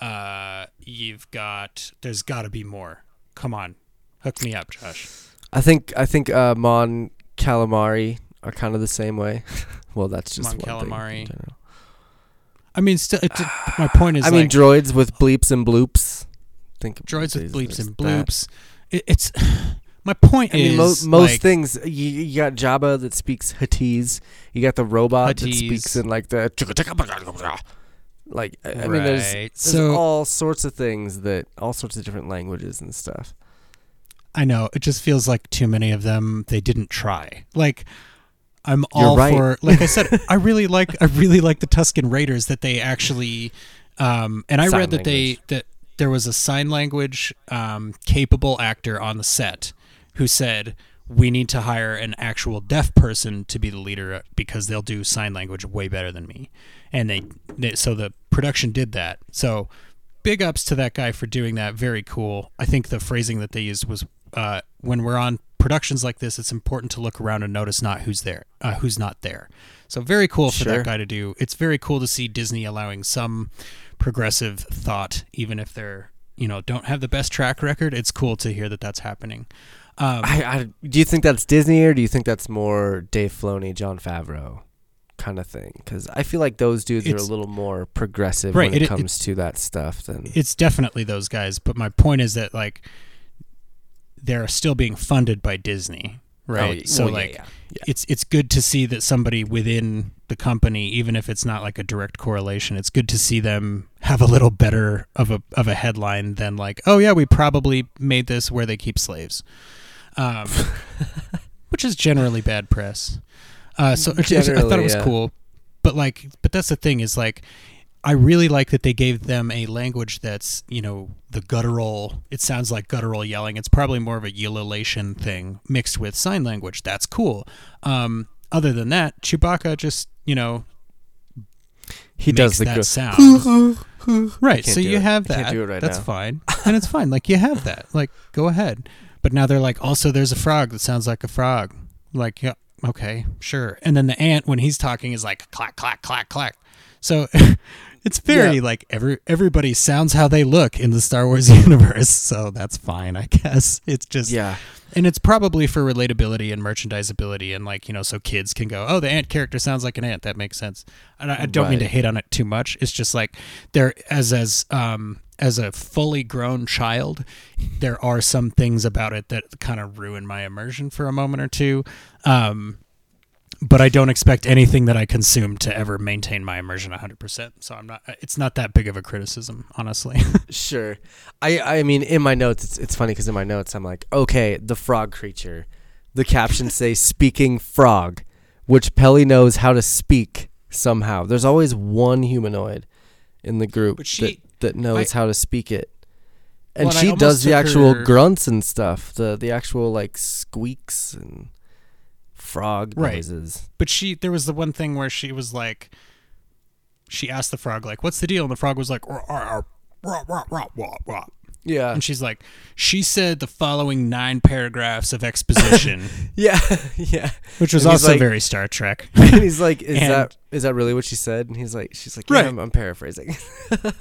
Uh, you've got. There's got to be more. Come on, hook me up, Josh. I think I think uh, Mon calamari are kind of the same way. well, that's just Mon one thing in calamari. general. I mean, still, it, my point is, I mean, droids with bleeps and bloops. Think droids with bleeps and that. It, it's my point I mean, mo- most like, things. You, you got Jabba that speaks Huttese. You got the robot that speaks in like the like. I I mean, there's, there's So- all sorts of things that all sorts of different languages and stuff. I know it just feels like too many of them. They didn't try. Like I'm all right. for. Like I said, I really like. I really like the Tusken Raiders that they actually. Um, and I Sign read that they that there was a sign language um, capable actor on the set who said we need to hire an actual deaf person to be the leader because they'll do sign language way better than me. And they, they so the production did that. So big ups to that guy for doing that. Very cool. I think the phrasing that they used was uh, when we're on productions like this, it's important to look around and notice not who's there, uh, who's not there. So very cool for Sure. that guy to do. It's very cool to see Disney allowing some progressive thought, even if they're you know don't have the best track record. It's cool to hear that that's happening. Um, I, I do you think that's Disney or do you think that's more Dave Filoni, Jon Favreau kind of thing? Because I feel like those dudes are a little more progressive Right, when it, it- it- comes to that stuff than it's definitely those guys, but my point is that like they're still being funded by Disney, right? Oh, so well, like yeah, yeah. it's it's good to see that somebody within the company, even if it's not like a direct correlation, it's good to see them have a little better of a of a headline than like, oh yeah, we probably made this where they keep slaves, um, which is generally bad press. Uh, so I thought it was yeah. cool, but like, but that's the thing is like, I really like that they gave them a language that's you know the guttural. It sounds like guttural yelling. It's probably more of a ululation thing mixed with sign language. That's cool. Um, other than that, Chewbacca just you know he does the that sound. right. So you it. have that. do it right That's now. fine, and it's fine. Like you have that. Like go ahead. But now they're like, also there's a frog that sounds like a frog. Like yeah, okay, sure. And then the ant when he's talking is like clack clack clack clack. So it's very Yeah. like every everybody sounds how they look in the Star Wars universe. So that's fine, I guess. It's just yeah. and it's probably for relatability and merchandisability and like you know so kids can go oh the ant character sounds like an ant that makes sense and i, I don't mean to Right. hate on it too much it's just like there as as um as a fully grown child there are some things about it that kind of ruin my immersion for a moment or two um but I don't expect anything that I consume to ever maintain my immersion 100%. So I'm not it's not that big of a criticism, honestly. Sure. I I mean in my notes it's it's funny cuz in my notes I'm like, "Okay, the frog creature." The captions say speaking frog, which Peli knows how to speak somehow. There's always one humanoid in the group she- that that knows how to speak it. And Well, she does the actual her- grunts and stuff, the the actual like squeaks and frog Right. noises. But she, there was the one thing where she was like, she asked the frog like, "What's the deal?" And the frog was like. Yeah. and she's like, "She said the following nine paragraphs of exposition," Yeah. yeah. which was And also like- very Star Trek, and he's like, "Is And- that is that really what she said?" And he's like, "She's like, yeah, Right. I'm, I'm paraphrasing."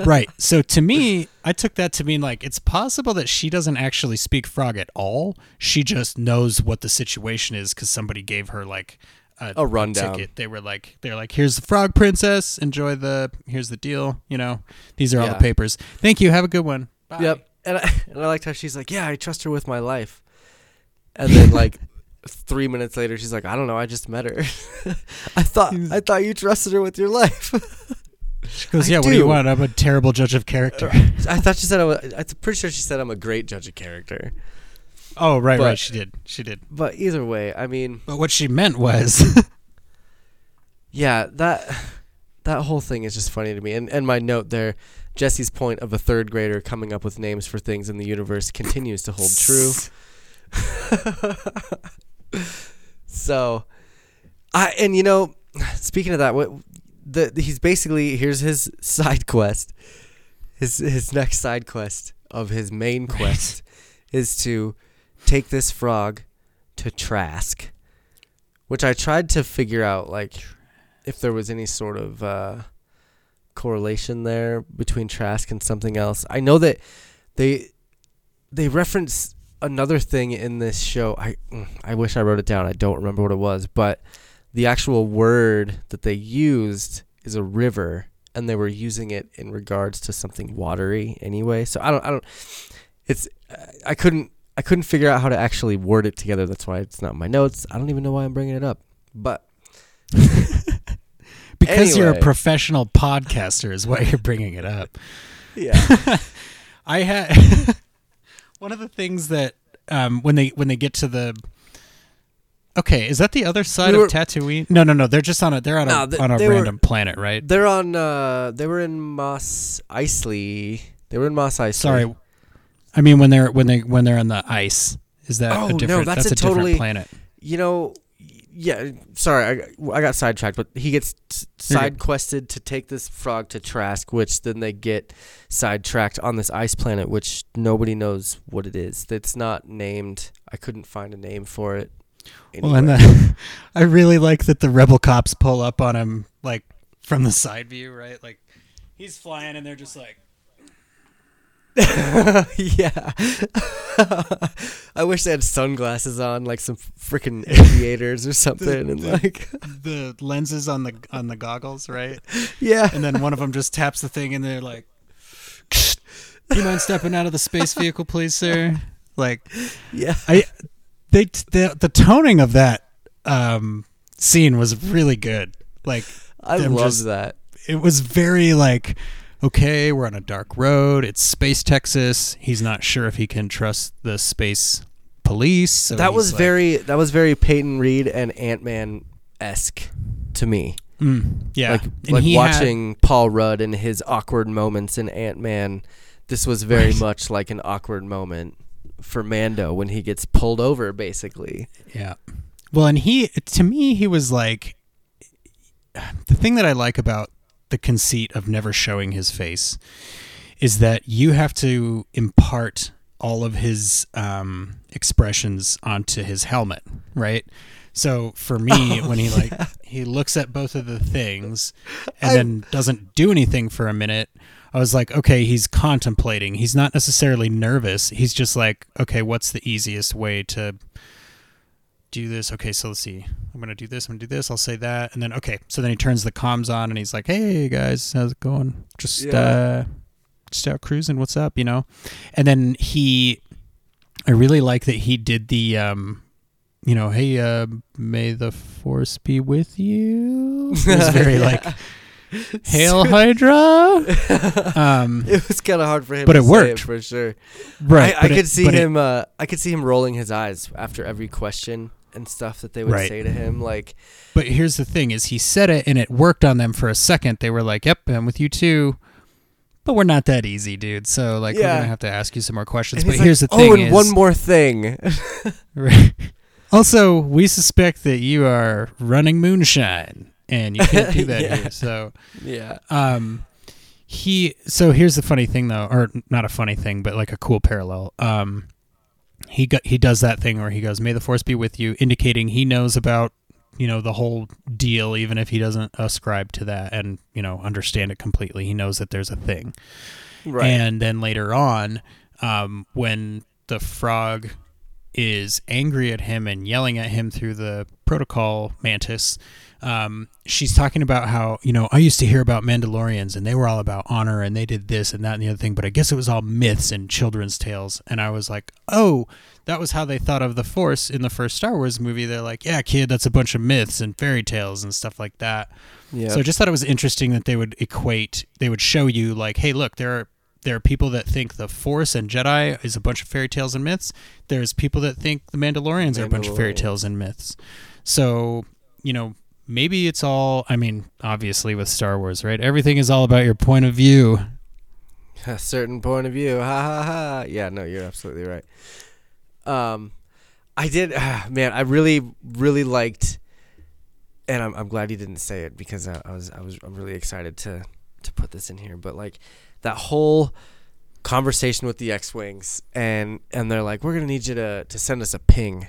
right? So to me, I took that to mean like it's possible that she doesn't actually speak frog at all. She just knows what the situation is because somebody gave her like a, A rundown. ticket. They were like, they're like, here's the frog princess. Enjoy the. Here's the deal. You know, these are all the papers. Thank you. Have a good one. Bye. Yep. And I, and I liked how she's like, "Yeah, I trust her with my life," and then like. Three minutes later, she's like, "I don't know. I just met her. I thought I thought you trusted her with your life. She goes, I yeah. What do you want? I'm a terrible judge of character. I thought she said I was. I'm pretty sure she said I'm a great judge of character. oh, right, But- right. She did. She did. But either way, I mean, But what she meant was, yeah, that that whole thing is just funny to me. And and my note there, Jesse's point of a third grader coming up with names for things in the universe continues to hold true. so, I and you know, speaking of that, what the he's basically here's his side quest. His his next side quest of his main Right. quest is to take this frog to Trask, which I tried to figure out like if there was any sort of uh, correlation there between Trask and something else. I know that they they reference another thing in this show. I mm, I wish I wrote it down. I don't remember what it was, but the actual word that they used is a river, and they were using it in regards to something watery anyway. So I don't I don't. It's I couldn't I couldn't figure out how to actually word it together. That's why it's not in my notes. I don't even know why I'm bringing it up, but. because you're a professional podcaster, is why you're bringing it up. Yeah. I had one of the things that um, when they when they get to the okay, is that the other side We were- of Tatooine? No, no, no. They're just on a they're on a they- on a they were- random planet, right? They're on. Uh, they were in Mos Eisley. They were in Mos Eisley. Sorry, I mean when they're when they when they're on the ice. Is that Oh, a no, different? that's a different totally- planet. You know. Yeah. Sorry, I, I got sidetracked. But he gets You're side quested to take this frog to Trask, which then they get sidetracked on this ice planet, which nobody knows what it is. It's not named. I couldn't find a name for it. Well, and the, I really like that the rebel cops pull up on him like from the side view, right? Like he's flying and they're just like yeah. I wish they had sunglasses on, like some freaking aviators or something, and the- like, the lenses on the on the goggles, right? yeah. And then one of them just taps the thing, and they're like, "Do "You mind stepping out of the space vehicle, please, sir?" Like, Yeah. I they the the toning of that um, scene was really good. Like, I love just- that. it was very like okay we're on a dark road it's space texas he's not sure if he can trust the space police so that was like- very that was very Peyton Reed and Ant Man esque to me. Mm, yeah Like like he had- watching Paul Rudd in his awkward moments in Ant Man. This was very much like an awkward moment for Mando when he gets pulled over, basically. yeah well and he to me he was like the thing that i like about the conceit of never showing his face is that you have to impart all of his um, expressions onto his helmet, right? So for me, Oh, when he like he looks at both of the things and I- then doesn't do anything for a minute, I was like, okay, he's contemplating. He's not necessarily nervous. He's just like, okay, what's the easiest way to do this? Okay, so let's see. I'm gonna do this. I'm gonna do this. I'll say that, and then okay. So then he turns the comms on and he's like, "Hey guys, how's it going? Just Yeah. uh, just out cruising. What's up? You know?" And then he, I really like that he did the, um, you know, hey, uh, may the force be with you. It was very Yeah. like, hail Hydra. Um, it was kind of hard for him, But to it say worked. for sure. right. I, I but it- could see but it- him. uh, I could see him rolling his eyes after every question and stuff that they would Right. say to him. Like, But here's the thing: is he said it and it worked on them for a second. They were like, "Yep, I'm with you too." But we're not that easy, dude. So like, we're gonna have to ask you some more questions. and But here's like, the thing: Oh, and is, one more thing. Right. Also, we suspect that you are running moonshine, and you can't do that Yeah. here. So, yeah. um, he. So here's the funny thing, though, or not a funny thing, but like a cool parallel. Um, he got he does that thing where he goes, "May the force be with you," indicating he knows about you know the whole deal, even if he doesn't ascribe to that and you know understand it completely. He knows that there's a thing. Right. And then later on, um, when the frog is angry at him and yelling at him through the protocol mantis, um, she's talking about how, you know, I used to hear about Mandalorians and they were all about honor and they did this and that and the other thing, but I guess it was all myths and children's tales. And I was like, oh, that was how they thought of the Force in the first Star Wars movie. They're like, yeah, kid, that's a bunch of myths and fairy tales and stuff like that. yeah. So I just thought it was interesting that they would equate, they would show you like, hey, look, there are there are people that think the Force and Jedi is a bunch of fairy tales and myths. There's people that think the Mandalorians are a bunch of fairy tales and myths. So you know, maybe it's all. I mean, obviously with Star Wars, right? Everything is all about your point of view. a certain point of view. Ha ha ha. Yeah, no, you're absolutely right. Um, I did, man. I really, really liked, and I'm, I'm glad you didn't say it because I, I was, I was, I'm really excited to, to put this in here. But like that whole conversation with the X-wings, and and they're like, we're gonna need you to to send us a ping,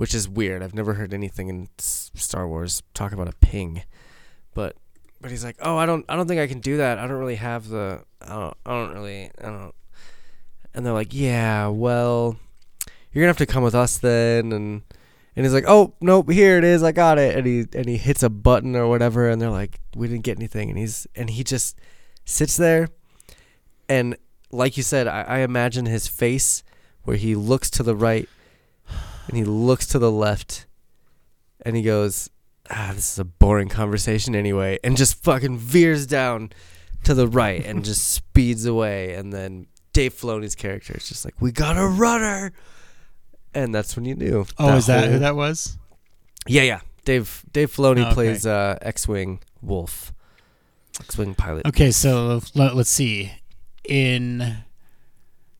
which is weird. I've never heard anything in Star Wars talk about a ping, but but he's like, "Oh, I don't, I don't think I can do that. I don't really have the, I don't, I don't really, I don't." And they're like, "Yeah, well, you're gonna have to come with us then." And and he's like, "Oh, nope, here it is. I got it." And he and he hits a button or whatever, and they're like, "We didn't get anything." And he's and he just sits there, and like you said, I, I imagine his face where he looks to the right and he looks to the left, and he goes, ah, this is a boring conversation anyway, and just fucking veers down to the right and just speeds away. And then Dave Filoni's character is just like, we got a runner. And that's when you knew. Oh, is that who that was? Yeah, yeah. Dave Dave Filoni Okay. plays uh, X-wing Wolf, X-wing pilot. Okay, so let, let's see. In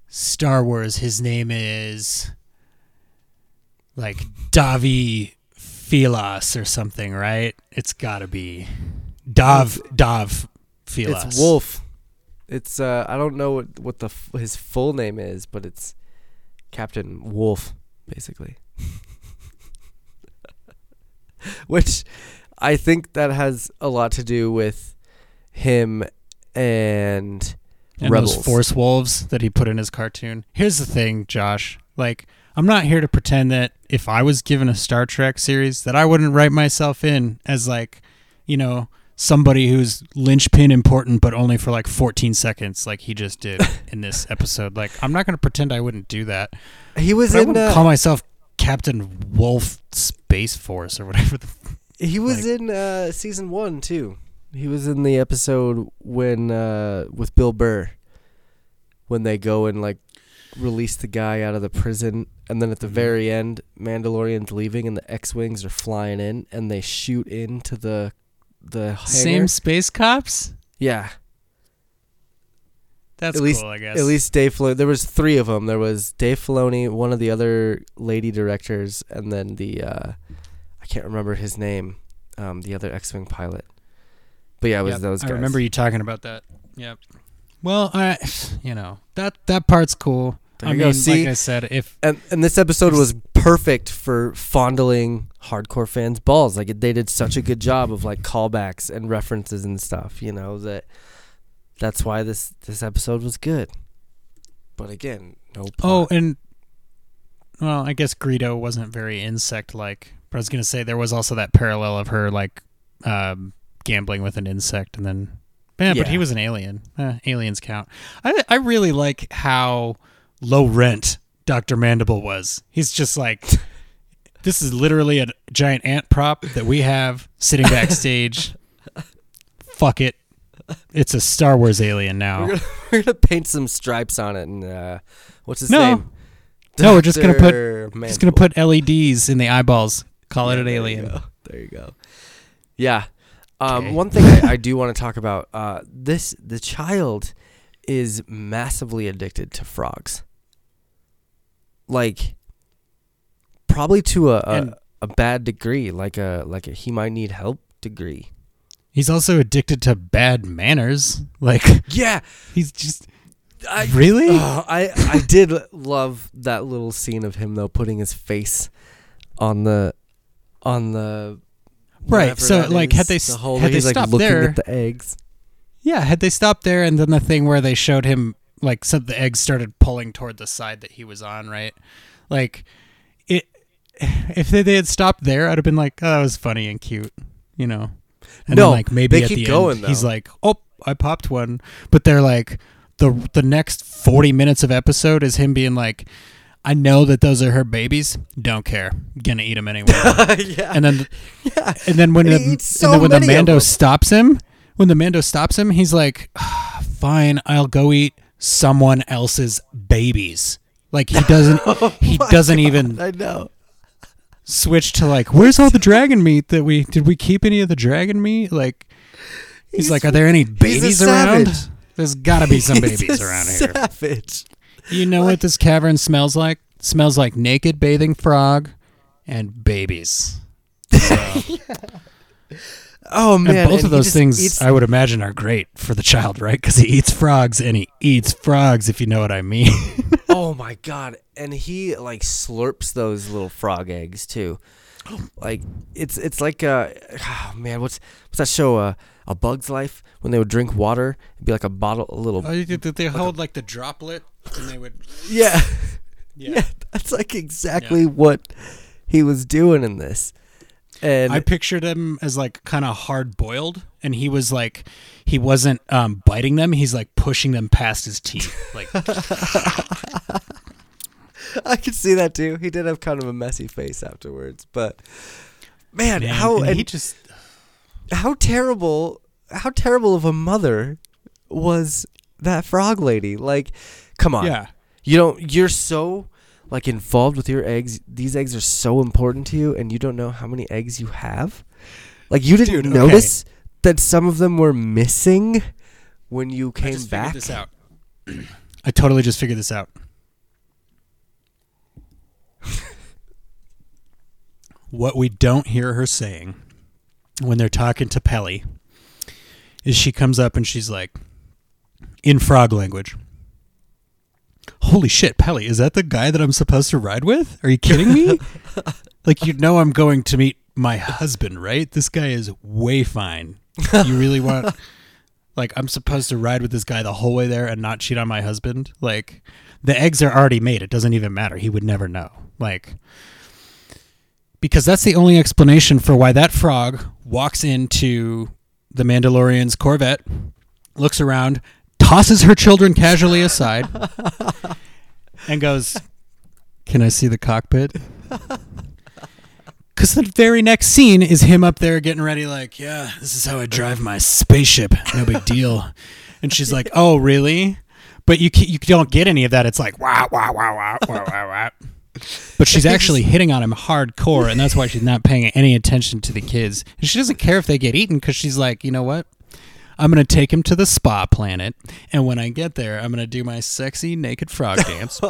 Star Wars, his name is like Davi Philas or something, right? It's got to be Dav Dav Philas. It's Wolf. It's uh, I don't know what, what the f- his full name is, but it's Captain Wolf, basically. Which I think that has a lot to do with him and and Rebels. those force wolves that he put in his cartoon. Here's the thing, Josh. Like, I'm not here to pretend that if I was given a Star Trek series, that I wouldn't write myself in as like, you know, somebody who's linchpin important, but only for like 14 seconds, like he just did in this episode. Like, I'm not going to pretend I wouldn't do that. He was But I in. wouldn't Uh, call myself Captain Wolf Space Force or whatever. The, he was like- in uh, season one too. He was in the episode when uh, with Bill Burr when they go and like release the guy out of the prison, and then at the Mhm. very end, Mandalorian's leaving and the X-wings are flying in, and they shoot into the the hangar. same space cops. Yeah, That's At least- cool, I guess. at least Dave Filoni. There was three of them. There was Dave Filoni, one of the other lady directors, and then the uh, I can't remember his name, um, the other X-wing pilot. But yeah, it was Yep, those guys. I remember you talking about that. Yep. Well, I, you know that that part's cool. There I you mean, go. See? like I said, if And and this episode was perfect for fondling hardcore fans' balls. Like they did such a good job of like callbacks and references and stuff. You know that that's why this this episode was good. But again, no. oh, and well, I guess Greedo wasn't very insect-like. But I was gonna say there was also that parallel of her like um, gambling with an insect, and then yeah, but he was an alien. Eh, aliens count. I I really like how low rent Doctor Mandible was. He's just like. This is literally a giant ant prop that we have sitting backstage. Fuck it. It's a Star Wars alien now. we're gonna we're gonna paint some stripes on it and uh, what's his No. name? No, we're just gonna put- Dr. Just gonna put LEDs in the eyeballs. Call it an there alien. go. There you go. Yeah. Um, Okay. One thing I, I do want to talk about uh, this the child is massively addicted to frogs. Like, probably to a, a, a bad degree, like a like a he might need help degree. He's also addicted to bad manners. Like Yeah, he's just I, really. Oh, I I did love that little scene of him though putting his face on the on the Right, so, like, is, had they the holder, had they like stopped looking there- at the eggs. yeah, had they stopped there, and then the thing where they showed him like some the eggs started pulling toward the side that he was on, right? Like it. If they, they had stopped there, I'd have been like, "Oh, that was funny and cute," you know. And No, then, like maybe they at keep the going, end, he's like, "Oh, I popped one," but they're like, the the next forty minutes of episode is him being like, "I know that those are her babies. Don't care. Gonna eat them anyway." yeah, and then yeah. and then when And the, he eats and then when the Mando stops him, when the Mando stops him, he's like, "Ah, "Fine, I'll go eat someone else's babies." Like he doesn't oh he Oh My doesn't God, even I know. switch to like, "Where's all the dragon meat that we did we keep any of the dragon meat?" Like he's, He's- like, "Are there any babies around?" savage. There's got to be some He's babies a around here. Savage. You know what this cavern smells like? smells like naked bathing frog and babies. So- Oh man, and both and of those just things, eats- I would imagine, are great for the child, right? Because he eats frogs and he eats frogs, if you know what I mean. oh my god, and he like slurps those little frog eggs too. Like it's it's like uh oh, man, what's what's that show? Uh, A Bug's Life when they would drink water, it'd be like a bottle, a little. Oh, did they hold like the droplet, and they would. yeah, Yeah. yeah, that's like exactly what he was doing in this. And I pictured him as like kind of hard boiled, and he was like, he wasn't um, biting them. He's like pushing them past his teeth. Like, I could see that too. He did have kind of a messy face afterwards, but man, man, how and and he just how terrible how terrible of a mother was that frog lady like come on yeah. you don't you're so like involved with your eggs these eggs are so important to you and you don't know how many eggs you have like you didn't Dude, okay. notice that some of them were missing when you I came just back figured this out. I totally just figured this out. what we don't hear her saying when they're talking to Peli is she comes up and she's like, in frog language. Holy shit, Peli, is that the guy that I'm supposed to ride with? Are you kidding me? like, you know, I'm going to meet my husband, right? This guy is way fine. You really want. Like I'm supposed to ride with this guy the whole way there and not cheat on my husband. Like the eggs are already made. It doesn't even matter. He would never know. Like because that's the only explanation for why that frog walks into the Mandalorian's Corvette, looks around, tosses her children casually aside, and goes, "Can I see the cockpit?" Because the very next scene is him up there getting ready, like, yeah, this is how I drive my spaceship. No big deal. And she's like, oh, really? But you you don't get any of that. It's like, wow, wow, wow, wow, wow, wow, wow. But she's actually hitting on him hardcore, and that's why she's not paying any attention to the kids. And she doesn't care if they get eaten because she's like, you know what? I'm going to take him to the spa planet. And when I get there, I'm going to do my sexy naked frog dance.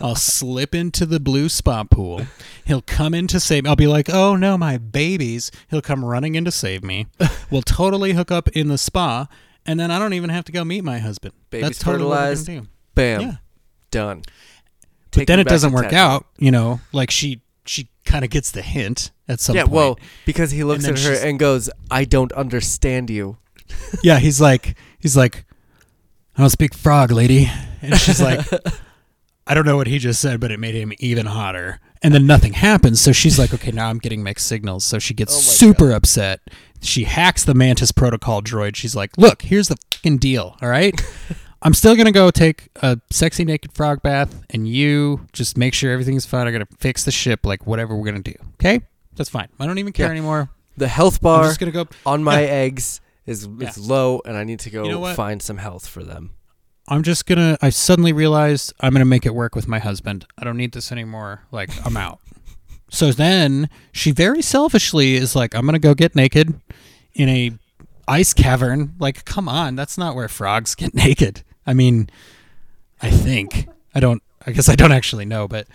I'll slip into the blue spa pool. He'll come in to save me. I'll be like, oh no, my babies. He'll come running in to save me. We'll totally hook up in the spa. And then I don't even have to go meet my husband. Baby's That's totally fertilized. Bam. Yeah. Done. But Take then it doesn't work out, you know, like she she kind of gets the hint at some Yeah, point. well, because he looks at her and goes, "I don't understand you." yeah, he's like, he's like, I don't speak frog, lady. And she's like, I don't know what he just said, but it made him even hotter. And then nothing happens. So she's like, okay, now I'm getting mixed signals. So she gets Oh super upset. She hacks the Mantis protocol droid. She's like, look, here's the fucking deal. All right. I'm still going to go take a sexy naked frog bath, and you just make sure everything's fine. I got to fix the ship, like whatever we're going to do. Okay? That's fine. I don't even care Yeah. anymore. The health I'm bar just going to go. on my Yeah. eggs is Yeah. is low, and I need to go You know find some health for them. I'm just gonna. I suddenly realized I'm gonna make it work with my husband. I don't need this anymore. Like I'm out. so then she very selfishly is like, I'm gonna go get naked in a ice cavern. Like, come on, that's not where frogs get naked. I mean, I think I don't. I guess I don't actually know, but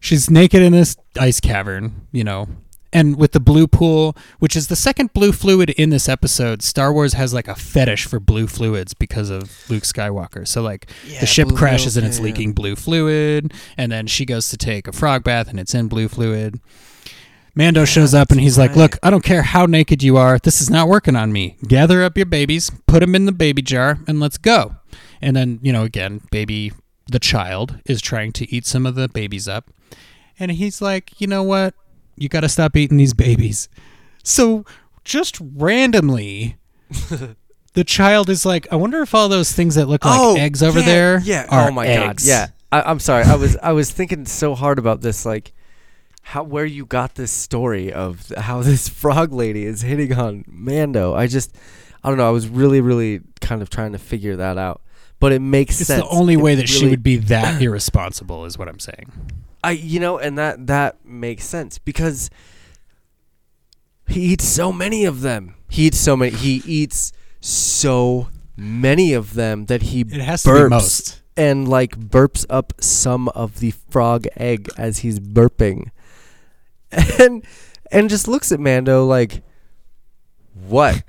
she's naked in this ice cavern. You know. And with the blue pool, which is the second blue fluid in this episode, Star Wars has like a fetish for blue fluids because of Luke Skywalker. So like Yeah, the ship crashes milk, and it's yeah, yeah. leaking blue fluid, and then she goes to take a frog bath and it's in blue fluid. Mando shows up and he's like, "Look, I don't care how naked you are. This is not working on me. Gather up your babies, put them in the baby jar, and let's go." And then you know, again, baby, the child is trying to eat some of the babies up, and he's like, "You know what? You got to stop eating these babies." So just randomly. The child is like, I wonder if all those things that look like oh, eggs over Oh, yeah, there Yeah. are oh my eggs. god. Yeah. I, I'm sorry. I was I was thinking so hard about this, like how where you got this story of how this frog lady is hitting on Mando. I just I don't know. I was really really kind of trying to figure that out, but it makes It's sense. the only It way that she would be that irresponsible, is what I'm saying. I you know, and that that makes sense because he eats so many of them. He eats so many. He eats so many of them that he It has to burps be most. and like burps up some of the frog egg as he's burping, and and just looks at Mando like, what?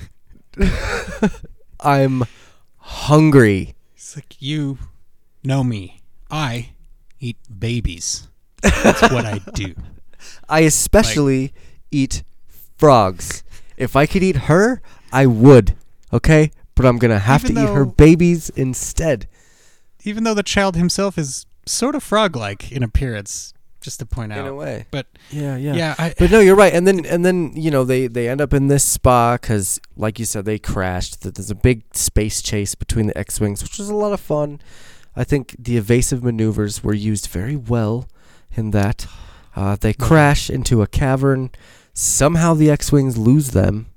I'm hungry. It's like you know me. I eat babies. That's what I do. I especially eat frogs. If I could eat her, I would. Okay? But I'm going to have Even to eat her babies instead. Even though the child himself is sort of frog-like in appearance, just to point out. In a out. way. But Yeah, yeah. yeah, I, But no, you're right. And then and then, you know, they they end up in this spa cuz like you said they crashed. Th- There's a big space chase between the X-wings, which was a lot of fun. I think the evasive maneuvers were used very well in that. Uh, they crash into a cavern. Somehow the X-wings lose them.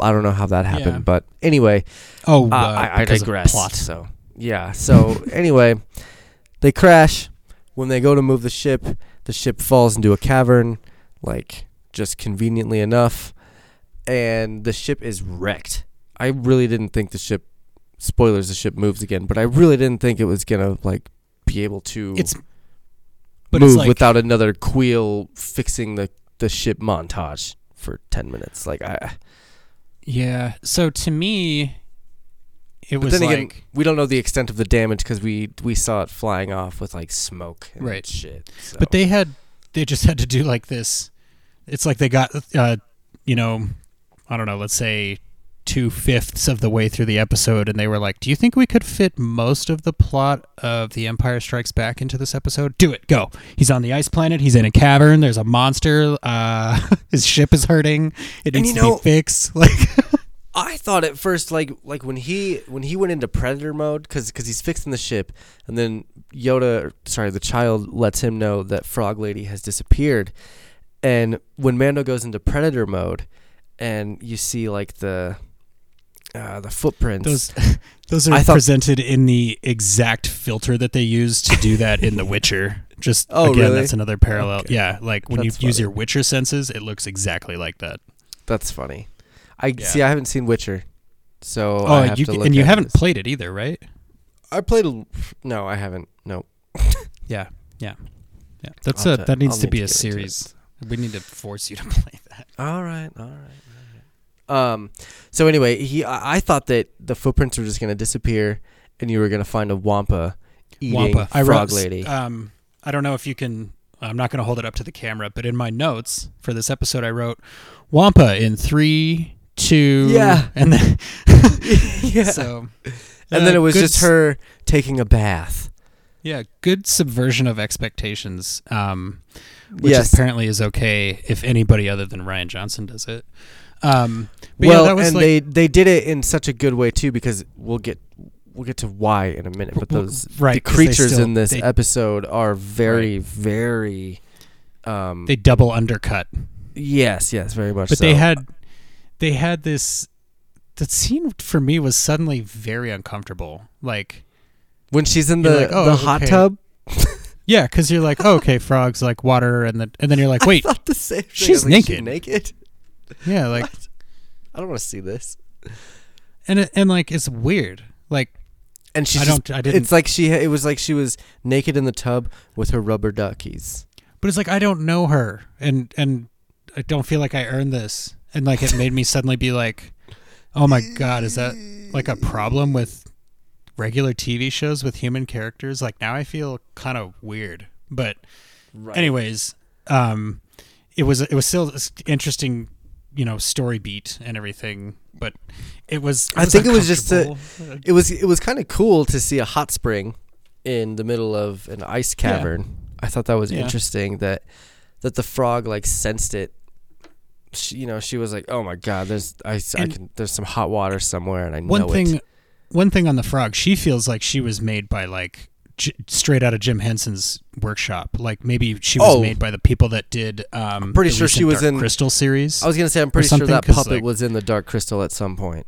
I don't know how that happened, Yeah. but anyway, oh, uh, I, I digress. Plot. So yeah. So anyway, they crash. When they go to move the ship, the ship falls into a cavern, like just conveniently enough, and the ship is wrecked. I really didn't think the ship. Spoilers: the ship moves again, but I really didn't think it was gonna like be able to It's but move it's like, without another Kuiil fixing the the ship montage for ten minutes. Like I. yeah. So to me, it But was then like again, we don't know the extent of the damage because we we saw it flying off with like smoke and Right. shit. So. But they had they just had to do like this. It's like they got uh you know, I don't know, let's say two fifths of the way through the episode, and they were like, "Do you think we could fit most of the plot of The Empire Strikes Back into this episode? Do it, go." He's on the ice planet. He's in a cavern. There's a monster. Uh, his ship is hurting. It needs to know- be fixed. Like, I thought at first, like like when he when he went into predator mode, because because he's fixing the ship, and then Yoda, sorry, the child lets him know that Frog Lady has disappeared, and when Mando goes into predator mode, and you see like the uh, the footprints. those those are I thought- presented in the exact filter that they use to do that in The Witcher. Just Oh, again, really? that's another parallel. Okay. Yeah, like when That's you use your Witcher senses, it looks exactly like that. That's funny. I Yeah. see. I haven't seen Witcher, so Oh, I have you to and you haven't this. played it either, right? I played. A, no, I haven't. No. Yeah, yeah, yeah. That's I'll a have that needs I'll to need be to a get into it. series. We need to force you to play that. All right, all right. Um. So anyway, he I, I thought that the footprints were just gonna disappear, and you were gonna find a wampa eating Wampa. I frog wrote, lady. Um, I don't know if you can. I'm not going to hold it up to the camera, but in my notes for this episode, I wrote Wampa in three, two, Yeah. and then yeah. so, and uh, then it was just her taking a bath. Yeah, good subversion of expectations. Um, which Yes. apparently is okay if anybody other than Rian Johnson does it. Um, well, yeah, and like, they they did it in such a good way too, because we'll get we'll get to why in a minute. But those right, the creatures still- in this they- episode are very very. Um. they double undercut. yes. Yes. Very much. But so. they had they had this. The scene for me was suddenly very uncomfortable. Like, when she's in the like, oh, the hot tub. yeah, because you're like, oh, okay, frogs like water, and then and then you're like, wait, I thought the same thing. I she's was like, naked. Yeah, like, I don't want to see this. and it, and like it's weird. Like, And she's I just- don't, I didn't. It's like she. It was like she was naked in the tub with her rubber duckies. but it's like I don't know her, and and I don't feel like I earned this, and like it made me suddenly be like, oh my god, is that like a problem with regular TV shows with human characters? Like now I feel kind of weird, but Right. anyways, um, it was it was still interesting, you know, story beat and everything, but it was. I think it was just a- it was it was kind of cool to see a hot spring in the middle of an ice cavern. I thought that was Yeah. interesting that that the frog like sensed it. She, you know, she was like, "Oh my god, there's ice. I can. There's some hot water somewhere, and I one know thing it." one thing on the frog she feels like she was made by like J- straight out of jim henson's workshop like maybe she was Oh. made by the people that did um pretty the sure she was Dark in- crystal series I was gonna say, I'm pretty sure that puppet like- was in the Dark Crystal at some point.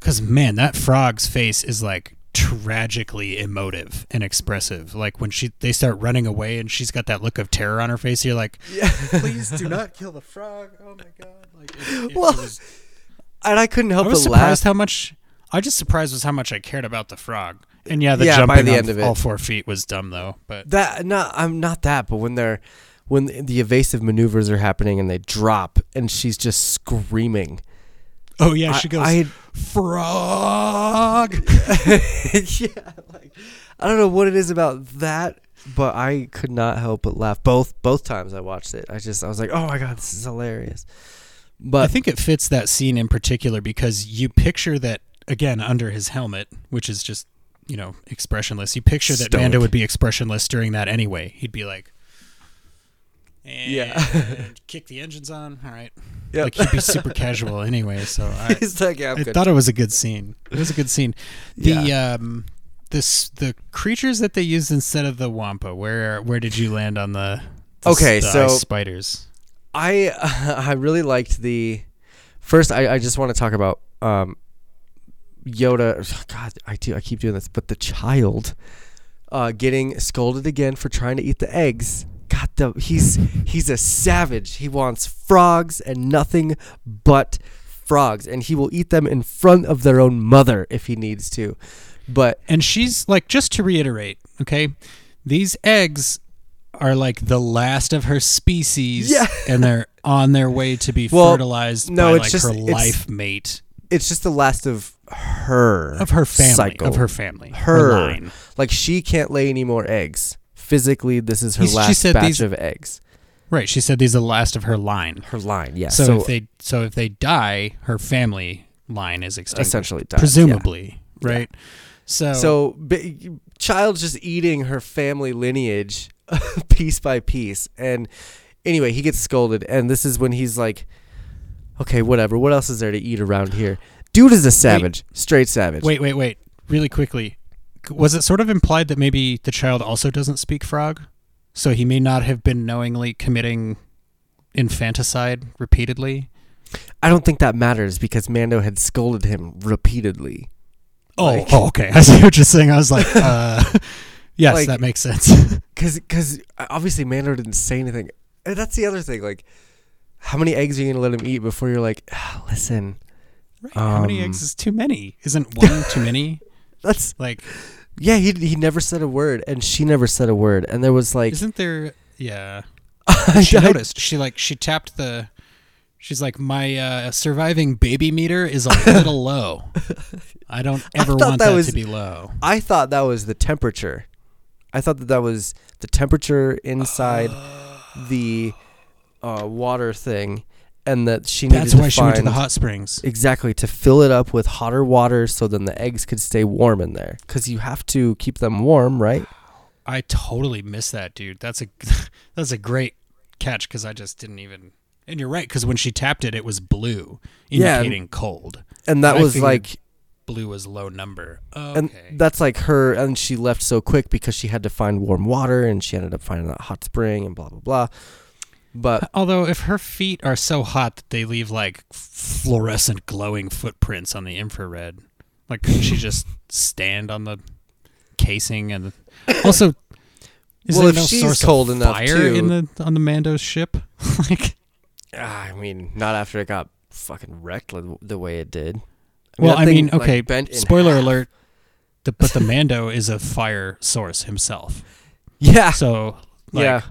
because man that frog's face is like tragically emotive and expressive like when she they start running away and she's got that look of terror on her face you're like Yeah. please do not kill the frog oh my god like it, it Well, was, and I couldn't help i was but laugh. surprised how much i just surprised was how much i cared about the frog and yeah the Yeah, by jumping the on end of it. all four feet was dumb though but That not I'm not that, but when they're when the evasive maneuvers are happening and they drop and she's just screaming. Oh yeah, she goes I, frog. yeah, like I don't know what it is about that, but I could not help but laugh both both times I watched it. I just I was like, "Oh my god, this is hilarious." But I think it fits that scene in particular because you picture that again under his helmet, which is just you know expressionless. You picture that Stoic. Mando would be expressionless during that anyway. He'd be like, and Yeah. kick the engines on. All right, yeah, like he'd be super casual anyway. So I, like, yeah, I thought it was a good scene. It was a good scene. The um this the creatures that they used instead of the wampa. Where where did you land on the, the Okay, the so- spiders? I I really liked the first. I, I just want to talk about um, Yoda. God, I do. I keep doing this, but the child uh, getting scolded again for trying to eat the eggs. God, the he's he's a savage. He wants frogs and nothing but frogs, and he will eat them in front of their own mother if he needs to. But And she's like, just to reiterate, okay, these eggs are like the last of her species, Yeah. and they're on their way to be Well, fertilized no, by it's like just- her it's- life mate it's just the last of her of her family, cycle. of her family, Her. line. Like she can't lay any more eggs. Physically, this is her He's- she last batch these- of eggs. Right, she said these are the last of her line. Her line, yeah. So, So, if they so if they die, her family line is extinguished. essentially dies. yeah. presumably, right? So, So, b- child's just eating her family lineage piece by piece. And anyway, he gets scolded. And this is when he's like, okay, whatever. What else is there to eat around here? Dude is a savage, straight savage. wait, wait, wait. Really quickly, was it sort of implied that maybe the child also doesn't speak frog? So he may not have been knowingly committing infanticide repeatedly. I don't think that matters because Mando had scolded him repeatedly. Oh, Like- oh, okay. I see what you're saying. I was like, uh, yes, Like- that makes sense. Because cause obviously Mando didn't say anything. And that's the other thing. Like, how many eggs are you going to let him eat before you're like, "Ah, listen, right. How many Um, eggs is too many? Isn't one too many? that's, Like, yeah, he, he never said a word. And she never said a word. And there was like, isn't there? Yeah. She I- noticed. She like she tapped the. She's like, my uh, surviving baby meter is a little low. I don't ever thought want that that, was- to be low. I thought that was the temperature. I thought that that was the temperature inside the uh, water thing, and that she needed That's to why she went to the hot springs. exactly to fill it up with hotter water, so then the eggs could stay warm in there. Because you have to keep them warm, right? I totally missed that, dude. That's a that's a great catch because I just didn't even. And you're right because when she tapped it, it was blue, Yeah. indicating cold. And that I was figured- like, Blue was low number. and that's like her, and she left so quick because she had to find warm water, and she ended up finding that hot spring, and blah blah blah. But Although if her feet are so hot that they leave like fluorescent glowing footprints on the infrared, like couldn't she just stand on the casing and also is Well, there if no she's source cold of enough, fire too- in the on the Mando's ship? like ah, I mean, not after it got fucking wrecked the, way it did. I Well, I thing, mean, like, okay, bent spoiler half. alert. The, but the Mando is a fire source himself. Yeah, So like, yeah.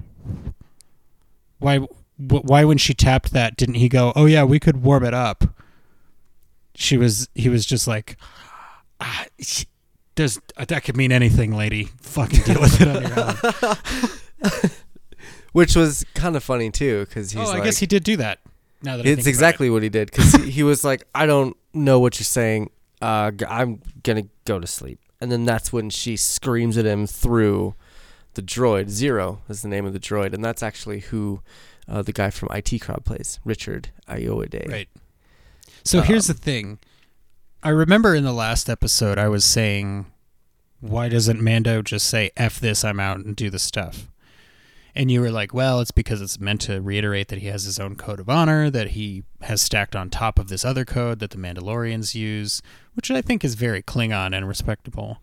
Why wh- why when she tapped that didn't he go oh yeah we could warm it up she was he was just like ah, there's that could mean anything lady fucking deal with it on your own Which was kind of funny too, because he's oh like, i guess he did do that now that it's exactly what he did. Because he, he was like, I don't know what you're saying. Uh, I'm gonna go to sleep. And then that's when she screams at him through the droid. Zero is the name of the droid, and that's actually who uh, the guy from IT Crowd plays, Richard Ayoade. it. right so here's Um, the thing i remember in the last episode i was saying why doesn't mando just say f this i'm out and do the stuff And you were like, well, it's because it's meant to reiterate that he has his own code of honor that he has stacked on top of this other code that the Mandalorians use, which I think is very Klingon and respectable.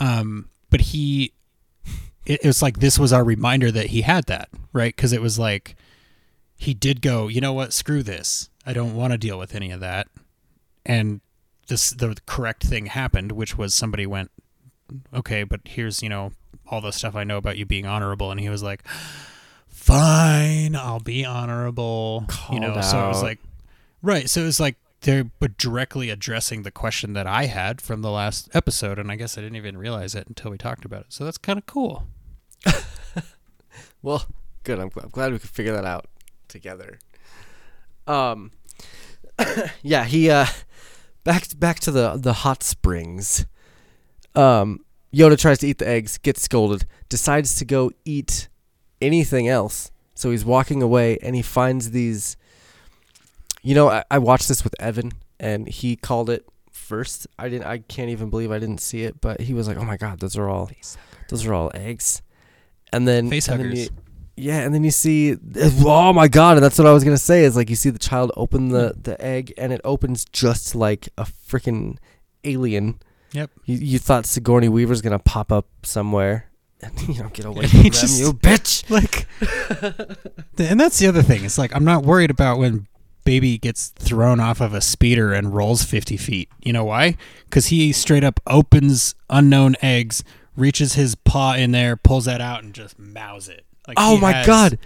Um, but he, it, it was like this was our reminder that he had that, right? Because it was like he did go, you know what, screw this. I don't want to deal with any of that. And this the correct thing happened, which was somebody went, okay, but here's, you know, all the stuff I know about you being honorable. And he was like, fine, I'll be honorable. you know, Called so it was like, right. So it was like they were directly addressing the question that I had from the last episode. And I guess I didn't even realize it until we talked about it. So that's kind of cool. Well, good. I'm, I'm glad we could figure that out together. Um, yeah, he uh, back back to the the hot springs. Um, Yoda tries to eat the eggs, gets scolded, decides to go eat anything else. So he's walking away, and he finds these. You know, I, I watched this with Evan, and he called it first. I didn't. I can't even believe I didn't see it, but he was like, "Oh my god, those are all, those are all eggs." And then Face and then you- yeah, and then you see, oh my god, and that's what I was gonna say is like you see the child open the mm. the egg, and it opens just like a freaking alien. Yep. You, you thought Sigourney Weaver's gonna pop up somewhere, and you know get away from he them, just- you bitch. like and that's the other thing it's like i'm not worried about when baby gets thrown off of a speeder and rolls 50 feet you know why because he straight up opens unknown eggs reaches his paw in there pulls that out and just mows it like Oh my god,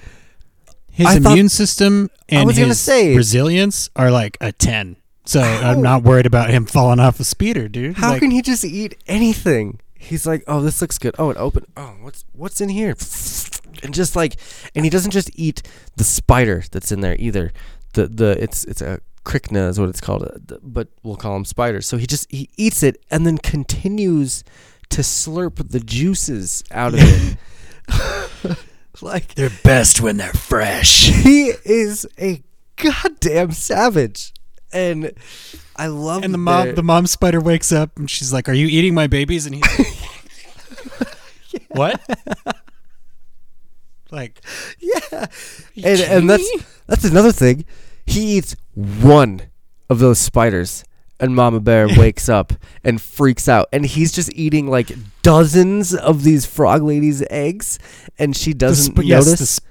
his I thought- immune system and his say- resilience are like a 10 so How- i'm not worried about him falling off a speeder dude how Like, can he just eat anything? He's like, oh, this looks good. Oh, it opened. Oh, what's what's in here? And just like, and he doesn't just eat the spider that's in there either. The the it's it's a Krykna is what it's called, uh, but we'll call them spiders. So he just he eats it and then continues to slurp the juices out of it. like They're best when they're fresh. he is a goddamn savage, and I love And the mom, their- the mom spider wakes up and she's like, "Are you eating my babies?" And he's like, "What?" like, yeah, and and that's that's another thing. He eats one of those spiders, and Mama Bear wakes up and freaks out, and he's just eating like dozens of these frog ladies' eggs, and she doesn't sp- notice. the sp-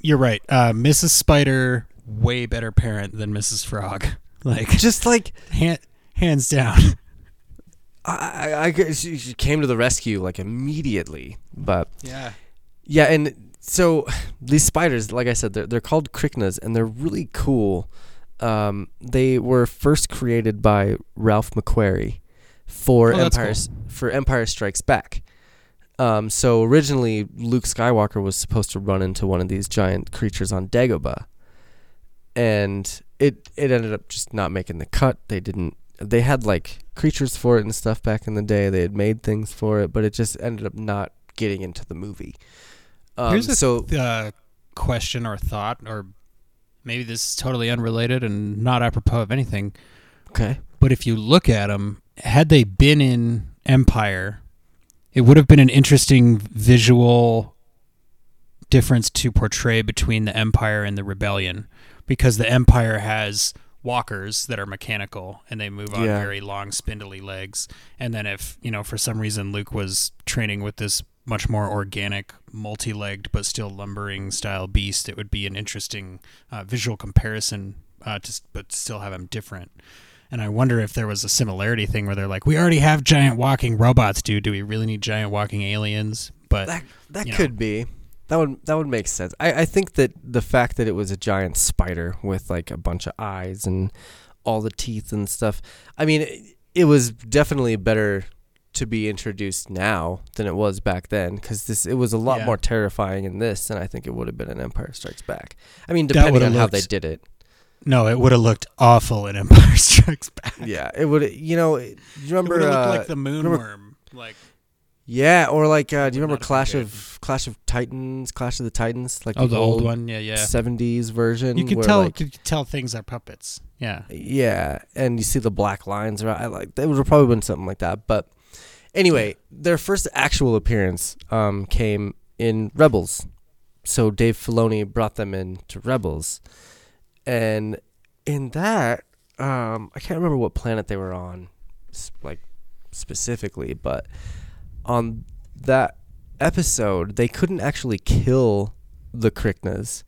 you're right. Uh, Mrs. Spider, way better parent than Mrs. Frog. Like, just like hand, hands down. I, I, I she, she came to the rescue like immediately, but Yeah. Yeah, and so these spiders, like I said, they're they're called Kryknas, and they're really cool. Um, they were first created by Ralph McQuarrie for Oh, Empire s- for Empire Strikes Back. Um, so originally, Luke Skywalker was supposed to run into one of these giant creatures on Dagobah, and it it ended up just not making the cut. They didn't. They had like creatures for it and stuff back in the day. They had made things for it, but it just ended up not getting into the movie. Um, Here's a so uh, question or thought, or maybe this is totally unrelated and not apropos of anything. okay, But if you look at them, had they been in Empire, it would have been an interesting visual difference to portray between the Empire and the Rebellion, because the Empire has walkers that are mechanical and they move on Yeah. very long spindly legs and then if you know for some reason luke was training with this much more organic multi-legged but still lumbering style beast it would be an interesting uh, visual comparison uh, to, but still have them different and I wonder if there was a similarity thing where they're like, we already have giant walking robots, dude. Do we really need giant walking aliens? But that that you know. could be. That would that would make sense. I, I think that the fact that it was a giant spider with like a bunch of eyes and all the teeth and stuff. I mean, it, it was definitely better to be introduced now than it was back then because this it was a lot Yeah. more terrifying in this than I think it would have been in Empire Strikes Back. I mean, depending would've on how they did it. no, it would have looked awful in Empire Strikes Back. Yeah, it would. You know, do you remember? would uh, like the remember- moonworm. Like yeah, or like, uh, do you remember not have been Clash good. of Clash of Titans, Clash of the Titans, like oh, the old one, yeah, yeah. 70s version. You could where, tell, like, you could tell things are puppets. Yeah, yeah, and you see the black lines. Around, I like it would have probably been something like that. But anyway, their first actual appearance um, came in Rebels. So Dave Filoni brought them in to Rebels, and in that, um, I can't remember what planet they were on, like specifically, but on that episode, they couldn't actually kill the Kryknas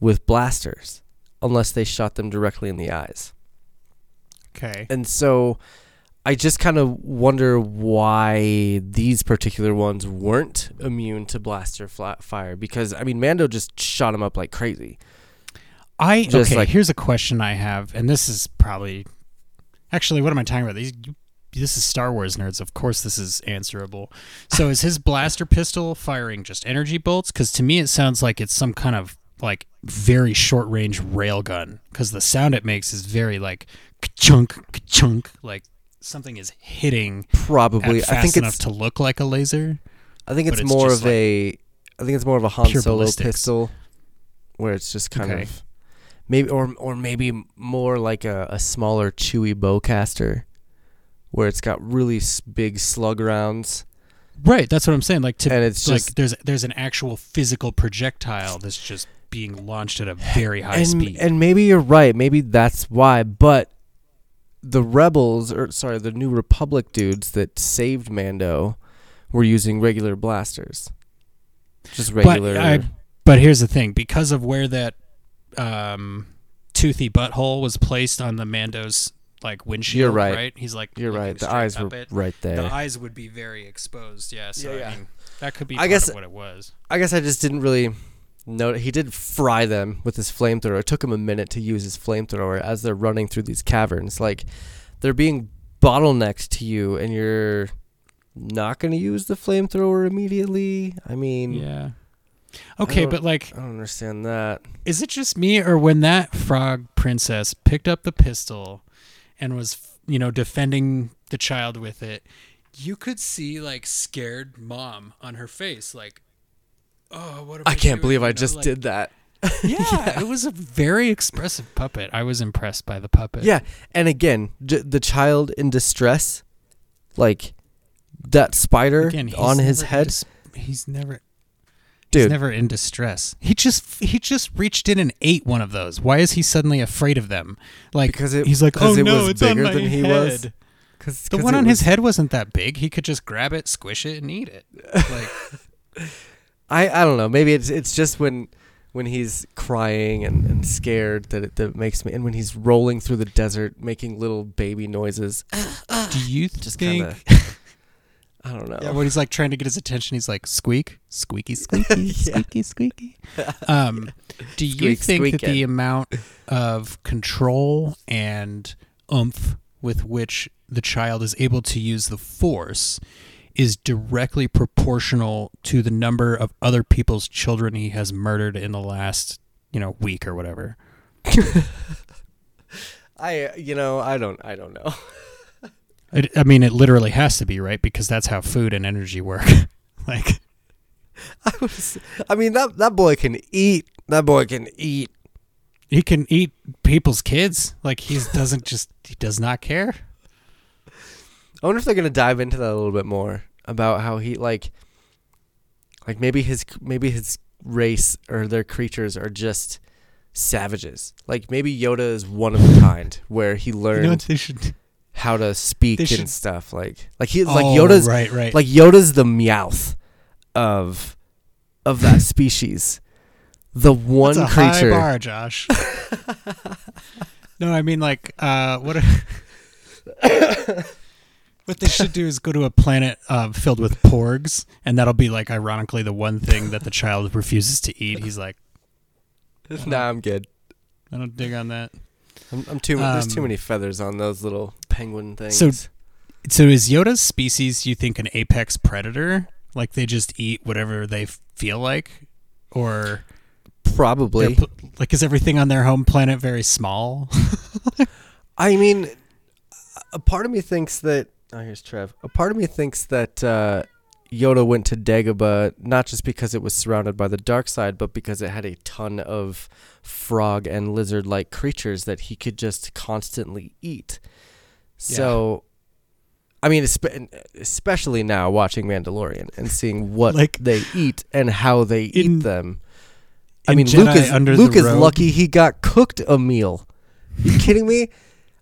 with blasters unless they shot them directly in the eyes. okay. And so I just kind of wonder why these particular ones weren't immune to blaster flat fire because I mean Mando just shot him up like crazy. I Just okay. like- here's a question I have, and this is probably actually what am I talking about? These this is Star Wars nerds. Of course, this is answerable. So, is his blaster pistol firing just energy bolts? Because to me, it sounds like it's some kind of like very short range railgun. Because the sound it makes is very like chunk chunk, like something is hitting Probably fast I think enough it's to look like a laser. I think it's it's more of a I think it's more of a Han Solo ballistics. pistol where it's just kind Okay. of maybe or or maybe more like a, a smaller Chewie bowcaster where it's got really big slug rounds Right, that's what I'm saying. Like to and it's like just there's there's an actual physical projectile that's just being launched at a very high and, speed. and maybe you're right. Maybe that's why. But the rebels, or sorry, the New Republic dudes that saved Mando, were using regular blasters, just regular. But I, but here's the thing: because of where that um, toothy butthole was placed on the Mando's like windshield, You're right. right? He's like you're right. The eyes were it. right there. The eyes would be very exposed. Yeah, so Yeah, yeah. I mean that could be I guess- of what it was. I guess I just didn't really know. He did fry them with his flamethrower. It took him a minute to use his flamethrower as they're running through these caverns. Like they're being bottlenecked to you, and you're not going to use the flamethrower immediately. I mean, Yeah. Okay, but like, I don't understand that. is it just me or when that frog princess picked up the pistol and was, you know, defending the child with it, you could see like scared mom on her face, like, oh, what? I, I can't believe I You know, just like- did that. Yeah, it was a very expressive puppet. I was impressed by the puppet. Yeah, and again, j- the child in distress, like that spider Again, on his head, dis- he's never. dude. He's never in distress. He just he just reached in and ate one of those. Why is he suddenly afraid of them? Like Because it- he's like, oh 'cause it no, was it's on bigger my than he head. was? Cause, The 'cause one it on his head wasn't that big. He could just grab it, squish it, and eat it. Like I I don't know. Maybe it's it's just when when he's crying and, and scared that it that makes me, and when he's rolling through the desert making little baby noises. do you Just think? kind of. I don't know. Yeah, when he's like trying to get his attention, he's like squeak, squeaky, squeaky, Yeah. squeaky, squeaky. Um, do you Squeak, think that the amount of control and oomph with which the child is able to use the force is directly proportional to the number of other people's children he has murdered in the last, you know, week or whatever? I you know I don't I don't know. It, I mean, it literally has to be right because that's how food and energy work. like, I was. I mean that that boy can eat. That boy can eat. he can eat people's kids. Like he doesn't just he does not care. I wonder if they're gonna dive into that a little bit more about how he like, like maybe his maybe his race or their creatures are just savages. Like maybe Yoda is one of a kind where he You learned know what they should how to speak and stuff. Like like he like Oh, Yoda's right, right. like Yoda's the meowth of of that species. The one That's a creature. high bar, Josh. no, I mean like uh, what? what they should do is go to a planet uh, filled with porgs, and that'll be like ironically the one thing that the child refuses to eat. He's like, nah, I'm good. I don't dig on that. I'm, I'm too. there's too Um, many feathers on those little penguin things. So- So is Yoda's species, you think, an apex predator? Like they just eat whatever they feel like, or probably. like is everything on their home planet very small? I mean, a part of me thinks that. Oh, here's Trev. A part of me thinks that uh, Yoda went to Dagobah not just because it was surrounded by the dark side, but because it had a ton of frog and lizard-like creatures that he could just constantly eat. So, I mean, especially now watching Mandalorian and seeing what Like, they eat and how they in- eat them. I mean, Jedi Luke is Luke is lucky he got cooked a meal. You kidding me?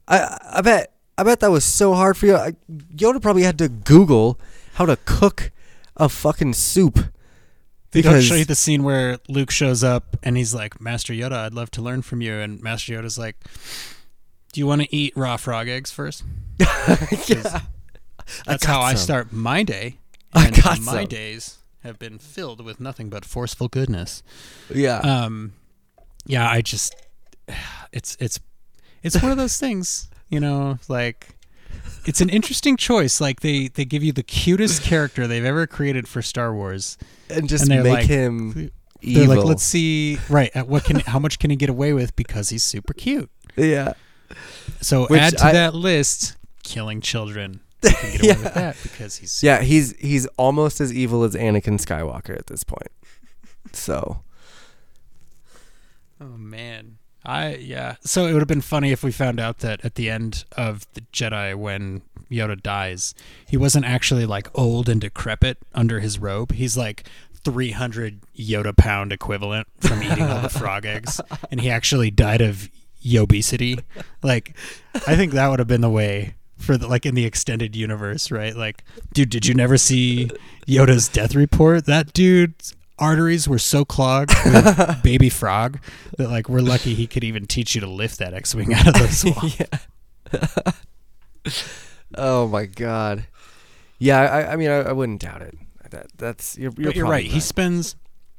I I bet I bet that was so hard for you. I, Yoda probably had to Google how to cook a fucking soup. They don't show you the scene where Luke shows up and he's like, Master Yoda, I'd love to learn from you. And Master Yoda's like, Do you want to eat raw frog eggs first? yeah, That's got how I start my day. I got my some. days have been filled with nothing but forceful goodness. yeah. Um, yeah, I just, it's it's it's one of those things, you know, like. It's an interesting choice. Like they, they give you the cutest character they've ever created for Star Wars, and just and make like- him They're evil. like, let's see, right? At what can, how much can he get away with because he's super cute? yeah. So Which add to I- that list, killing children. He can get away Yeah. with that because he's Yeah, he's he's almost as evil as Anakin Skywalker at this point. So Oh man. I yeah. So it would have been funny if we found out that at the end of the Jedi when Yoda dies, he wasn't actually like old and decrepit under his robe. He's like 300 Yoda pound equivalent from eating all the frog eggs and he actually died of obesity. Like I think that would have been the way for the, like in the extended universe, right? Like dude, did you never see Yoda's death report? That dude's arteries were so clogged with baby frog that like we're lucky he could even teach you to lift that X-wing out of the swamp. yeah. oh my god. Yeah, I, I mean, I, I wouldn't doubt it. That that's you're, you're, you're probably right. He spends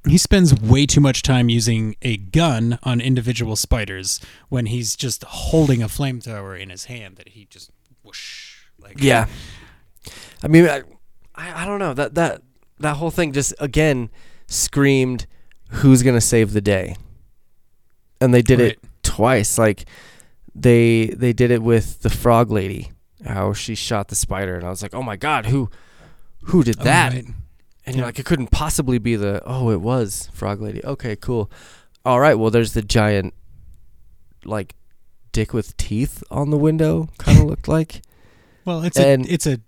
he spends way too much time using a gun on individual spiders when he's just holding a flamethrower in his hand that he just whoosh like Yeah. I mean, I, I, I don't know that that that whole thing just again screamed who's gonna save the day, and they did it twice. Like they they did it with the frog lady, how she shot the spider, and I was like, oh my god, who who did Oh, that? right. And you're Yeah. like, it couldn't possibly be the. Oh, it was frog lady. Okay, cool. All right, well, there's the giant, like, dick with teeth on the window. Kind of looked like. Well, it's And- a it's a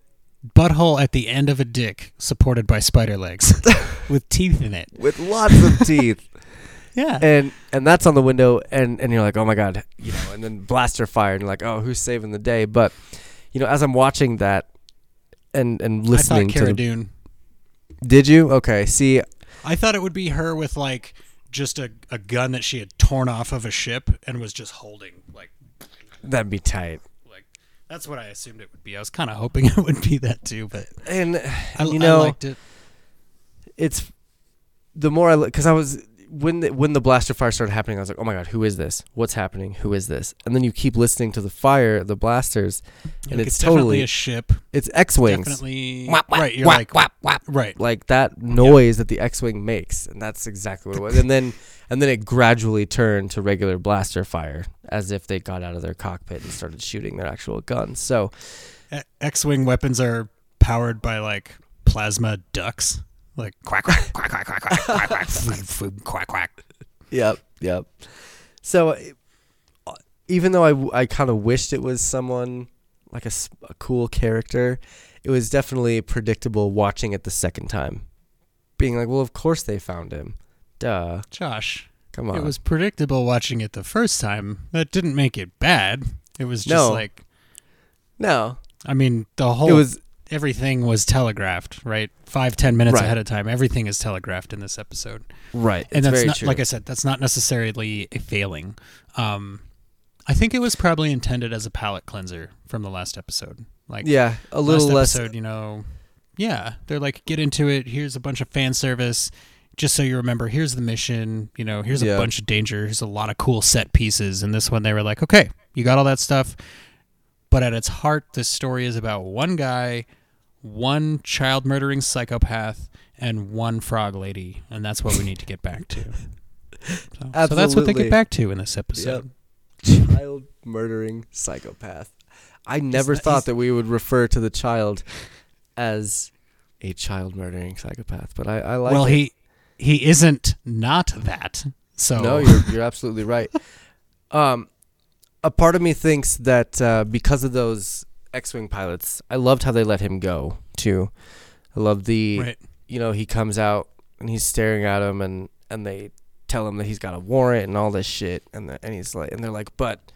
butthole at the end of a dick supported by spider legs with teeth in it. with lots of teeth. Yeah. and and that's on the window and and you're like oh my god you know and then blaster fire and you're like oh who's saving the day but you know as i'm watching that and and I listening thought to Cara the, Dune. did you okay see I thought it would be her with like just a, a gun that she had torn off of a ship and was just holding like that'd be tight that's what I assumed it would be. I was kind of hoping it would be that too, but and I, you know I liked it. it's the more i because i was when the, when the blaster fire started happening i was like oh my god who is this what's happening who is this and then you keep listening to the fire the blasters and Like, it's definitely totally a ship. it's x-wings Definitely Wah, wah, right. You're like right. like that noise that the X-wing makes, and that's exactly what it was. And then and then it gradually turned to regular blaster fire, as if they got out of their cockpit and started shooting their actual guns. So X-wing weapons are powered by like plasma ducks, like quack quack quack quack quack quack quack quack quack quack quack. yep, yep. So uh, even though I I kind of wished it was someone like a cool character, it was definitely predictable watching it the second time, being like, well, of course they found him. Duh, Josh, come on. it was predictable watching it the first time. That didn't make it bad. It was just No. like no, I mean the whole it was everything was telegraphed, right? Five ten minutes Right. ahead of time. Everything is telegraphed in this episode. right. and it's that's not true. like I said, that's not necessarily a failing. Um, I think it was probably intended as a palate cleanser from the last episode. Like yeah, a little less episode, you know. Yeah, they're like, get into it. Here's a bunch of fan service. Just so you remember, here's the mission. You know, here's Yeah. a bunch of danger. Here's a lot of cool set pieces. And this one, they were like, okay, you got all that stuff. But at its heart, this story is about one guy, one child murdering psychopath, and one frog lady. And that's what we need to get back to. So, so that's what they get back to in this episode. child murdering psychopath. I never not- thought that we would refer to the child as a child murdering psychopath, but I, I like well, it. he he isn't not that. So No, you're you're absolutely right. Um, a part of me thinks that uh, because of those X-wing pilots, I loved how they let him go too. I love the right. you know he comes out and he's staring at him and and they tell him that he's got a warrant and all this shit and the, and he's like and they're like but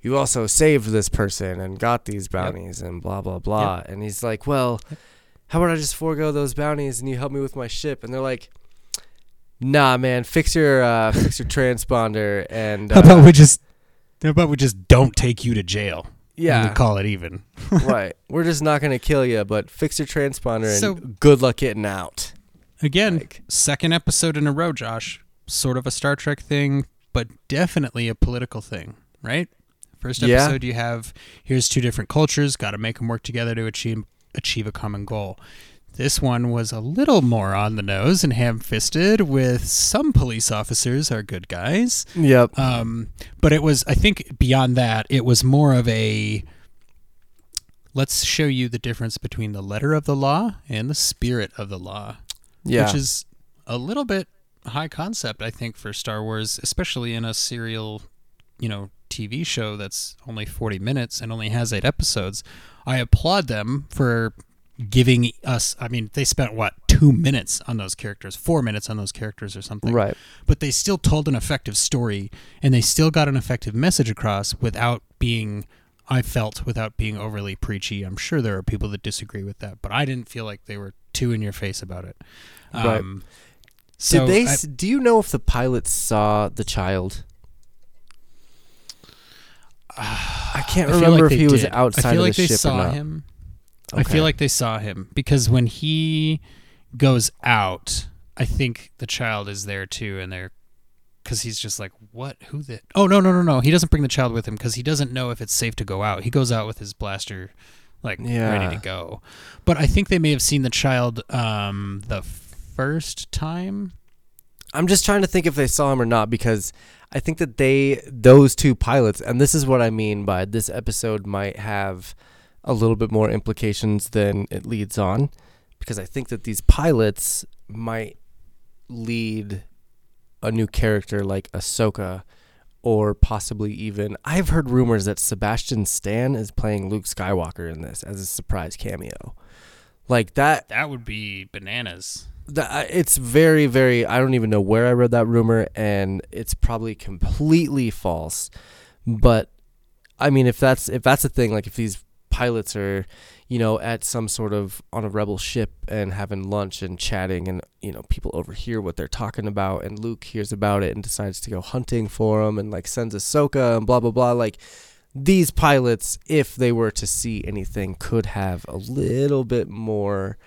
you also saved this person and got these bounties and blah blah blah and he's like well how about I just forego those bounties and you help me with my ship and they're like nah man fix your uh fix your transponder and How uh, about we just how about we just don't take you to jail? yeah we call it even. right we're just not gonna kill you but fix your transponder and So- good luck getting out Again, Like- second episode in a row, Josh. Sort of a Star Trek thing, but definitely a political thing, right? First Yeah. episode, you have here's two different cultures, got to make them work together to achieve achieve a common goal. This one was a little more on the nose and ham-fisted, with some police officers are good guys, yep. Um, but it was, I think, beyond that, it was more of a let's show you the difference between the letter of the law and the spirit of the law, yeah. which is a little bit high concept, I think, for Star Wars, especially in a serial, you know, TV show that's only 40 minutes and only has eight episodes. I applaud them for giving us, I mean, they spent what, two minutes on those characters, four minutes on those characters or something right but they still told an effective story and they still got an effective message across without being I felt without being overly preachy. I'm sure there are people that disagree with that, but I didn't feel like they were too in your face about it. Right. Um, so Did they? I- do you know if the pilots saw the child? I can't I remember like if he was did. outside I feel of like the they ship saw or not. him. I feel like they saw him because when he goes out, I think the child is there too, and they're because he's just like, "What? Who the? Oh no, no, no, no! He doesn't bring the child with him because he doesn't know if it's safe to go out. He goes out with his blaster, like Yeah. ready to go. But I think they may have seen the child um, the first time. I'm just trying to think if they saw him or not because I think that they those two pilots, and this is what I mean by this episode might have a little bit more implications than it leads on, because I think that these pilots might lead a new character like Ahsoka, or possibly even I've heard rumors that Sebastian Stan is playing Luke Skywalker in this as a surprise cameo, like that That would be bananas. that it's very very i don't even know where i read that rumor and it's probably completely false but i mean if that's if that's a thing like if these pilots are you know at some sort of on a rebel ship and having lunch and chatting and you know people overhear what they're talking about and luke hears about it and decides to go hunting for them and like sends ahsoka and blah blah blah like these pilots if they were to see anything could have a little bit more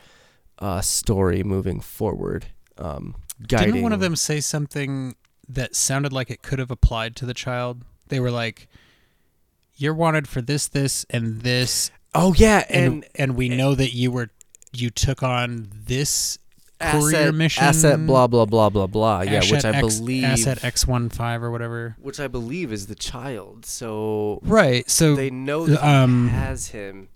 uh, story moving forward. Um, guiding. Didn't one of them say something that sounded like it could have applied to the child? They were like, "You're wanted for this, this, and this, Oh yeah, and and, and, we know that you were you took on this asset, mission, asset, blah blah blah blah blah. Yeah, which Asset I X- believe, asset X one five or whatever. which I believe is the child. So Right. So they know that um, he has him.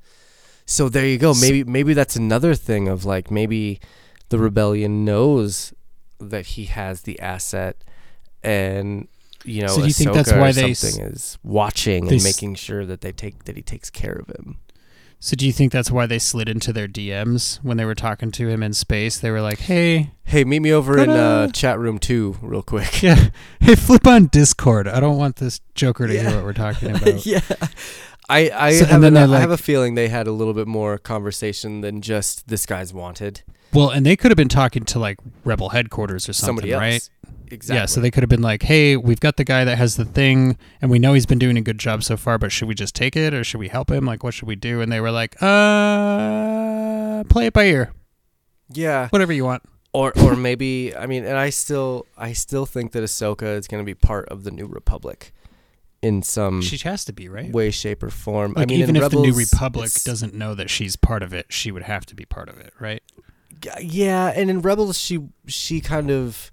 So there you go. Maybe maybe that's another thing of like maybe the rebellion knows that he has the asset, and you know, So do you think Ahsoka that's why they something is watching and making sure that they take that he takes care of him. so do you think that's why they slid into their DMs when they were talking to him in space? They were like, "Hey, Hey, meet me over in uh, chat room two, real quick. yeah, hey, flip on Discord. I don't want this Joker to Yeah. hear what we're talking about." yeah. I I, So- have they're have a feeling they had a little bit more conversation than just this guy's wanted. Well, and they could have been talking to like Rebel headquarters or something, right? Exactly. Yeah, so they could have been like, "Hey, we've got the guy that has the thing, and we know he's been doing a good job so far, but should we just take it or should we help him? Like, what should we do?" And they were like, "Uh, play it by ear, yeah. whatever you want." Or or maybe I mean, and I still I still think that Ahsoka is going to be part of the New Republic in some She has to be right. way, shape, or form. Like, I mean, even if the New Republic doesn't know that she's part of it, she would have to be part of it, right? yeah, and in Rebels she she kind of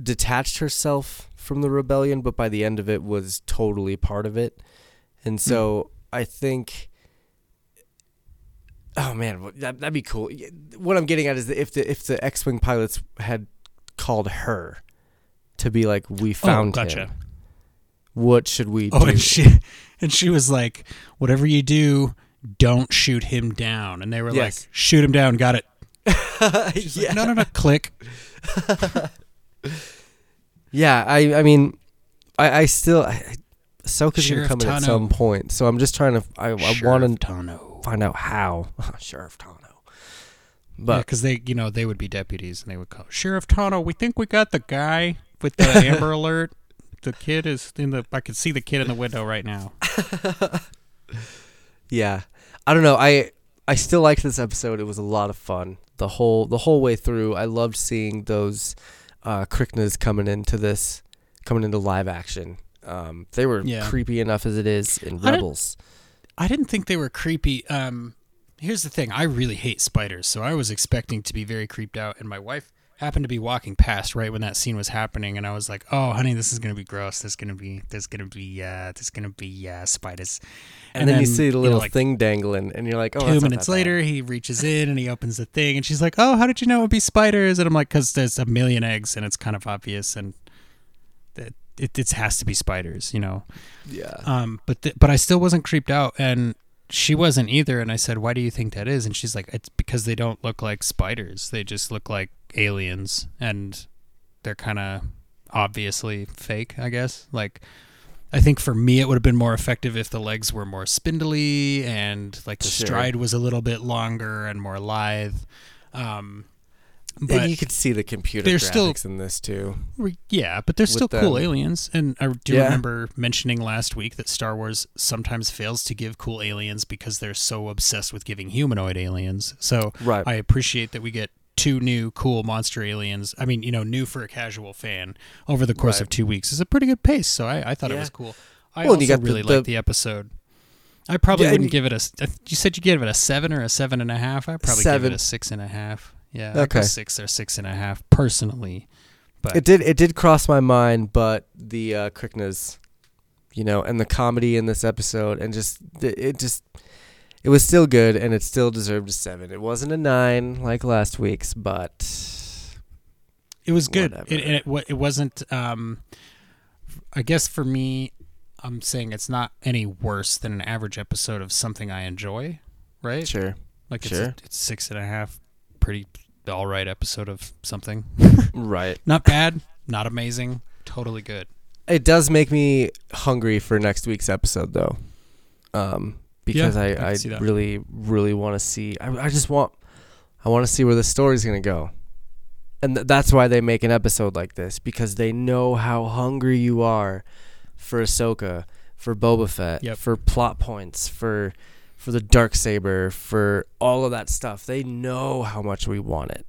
detached herself from the rebellion, but by the end of it was totally part of it. And so hmm. I think Oh man, that that'd be cool. What I'm getting at is that if the if the X-wing pilots had called her to be like, "We oh, found oh, gotcha. him. What should we Oh, do?" and she and she was like, "Whatever you do, don't shoot him down." And they were Yes. like, "Shoot him down, got it." She's like, no, no, no, click. yeah. I I mean, I I still I, I- Ahsoka's Sheriff gonna come in at some point, so I'm just trying to I, I want to find out how Sheriff Tano. But because they, you know, they would be deputies and they would call Sheriff Tano. We think we got the guy with the Amber Alert. The kid is in the. I can see the kid in the window right now. yeah, I don't know. I I still liked this episode. It was a lot of fun the whole the whole way through. I loved seeing those uh, Kryknas coming into this, coming into live action. Um, they were Yeah. creepy enough as it is in I didn't- Rebels. I didn't think they were creepy. Um, here's the thing: I really hate spiders, so I was expecting to be very creeped out. And my wife happened to be walking past right when that scene was happening, and I was like, "Oh, honey, this is gonna be gross. There's gonna be, there's gonna be, uh, there's gonna be uh, spiders." And, then, you see the you know, little like, thing dangling, and you're like, "Oh, Two minutes bad. later, he reaches in and he opens the thing, and she's like, "Oh, how did you know it would be spiders?" And I'm like, "Cause there's a million eggs, and it's kind of obvious, and it it, it has to be spiders, you know." Yeah, Um, but th- but I still wasn't creeped out, and she wasn't either. And I said, "Why do you think that is?" And she's like, "It's because they don't look like spiders. They just look like aliens, and they're kind of obviously fake. I guess. Like, I think for me, it would have been more effective if the legs were more spindly and like the Sure. stride was a little bit longer and more lithe. Um, and but you could see the computer graphics still- in this too. Re- Yeah, but they're still cool them. aliens. And I do Yeah. remember mentioning last week that Star Wars sometimes fails to give cool aliens because they're so obsessed with giving humanoid aliens. So Right. I appreciate that we get two new cool monster aliens. I mean, you know, new for a casual fan over the course Right. of two weeks is a pretty good pace. So I, I thought it was cool. I Well, also got the- really the- liked the episode. I probably Yeah, wouldn't give it a. You said you give it a seven or a seven and a half. I probably give it a six and a half. Yeah, I go Okay. six or six and a half personally, But It did. It did cross my mind, but the uh, Kryknas, you know, and the comedy in this episode, and just it it just it was still good, and it still deserved a seven. It wasn't a nine like last week's, but It was good. Whatever. It, it, it wasn't. Um, I guess for me, I'm saying it's not any worse than an average episode of something I enjoy, right? sure, Like it's, sure. it's six and a half, pretty all right episode of something. right. Not bad, not amazing, totally good. It does make me hungry for next week's episode, though, um, because Yeah, I I, I, really, really want to see. I, I just want, I want to see where the story's gonna go, and th- that's why they make an episode like this because they know how hungry you are for Ahsoka, for Boba Fett, Yep. for plot points, for for the dark saber, for all of that stuff. They know how much we want it,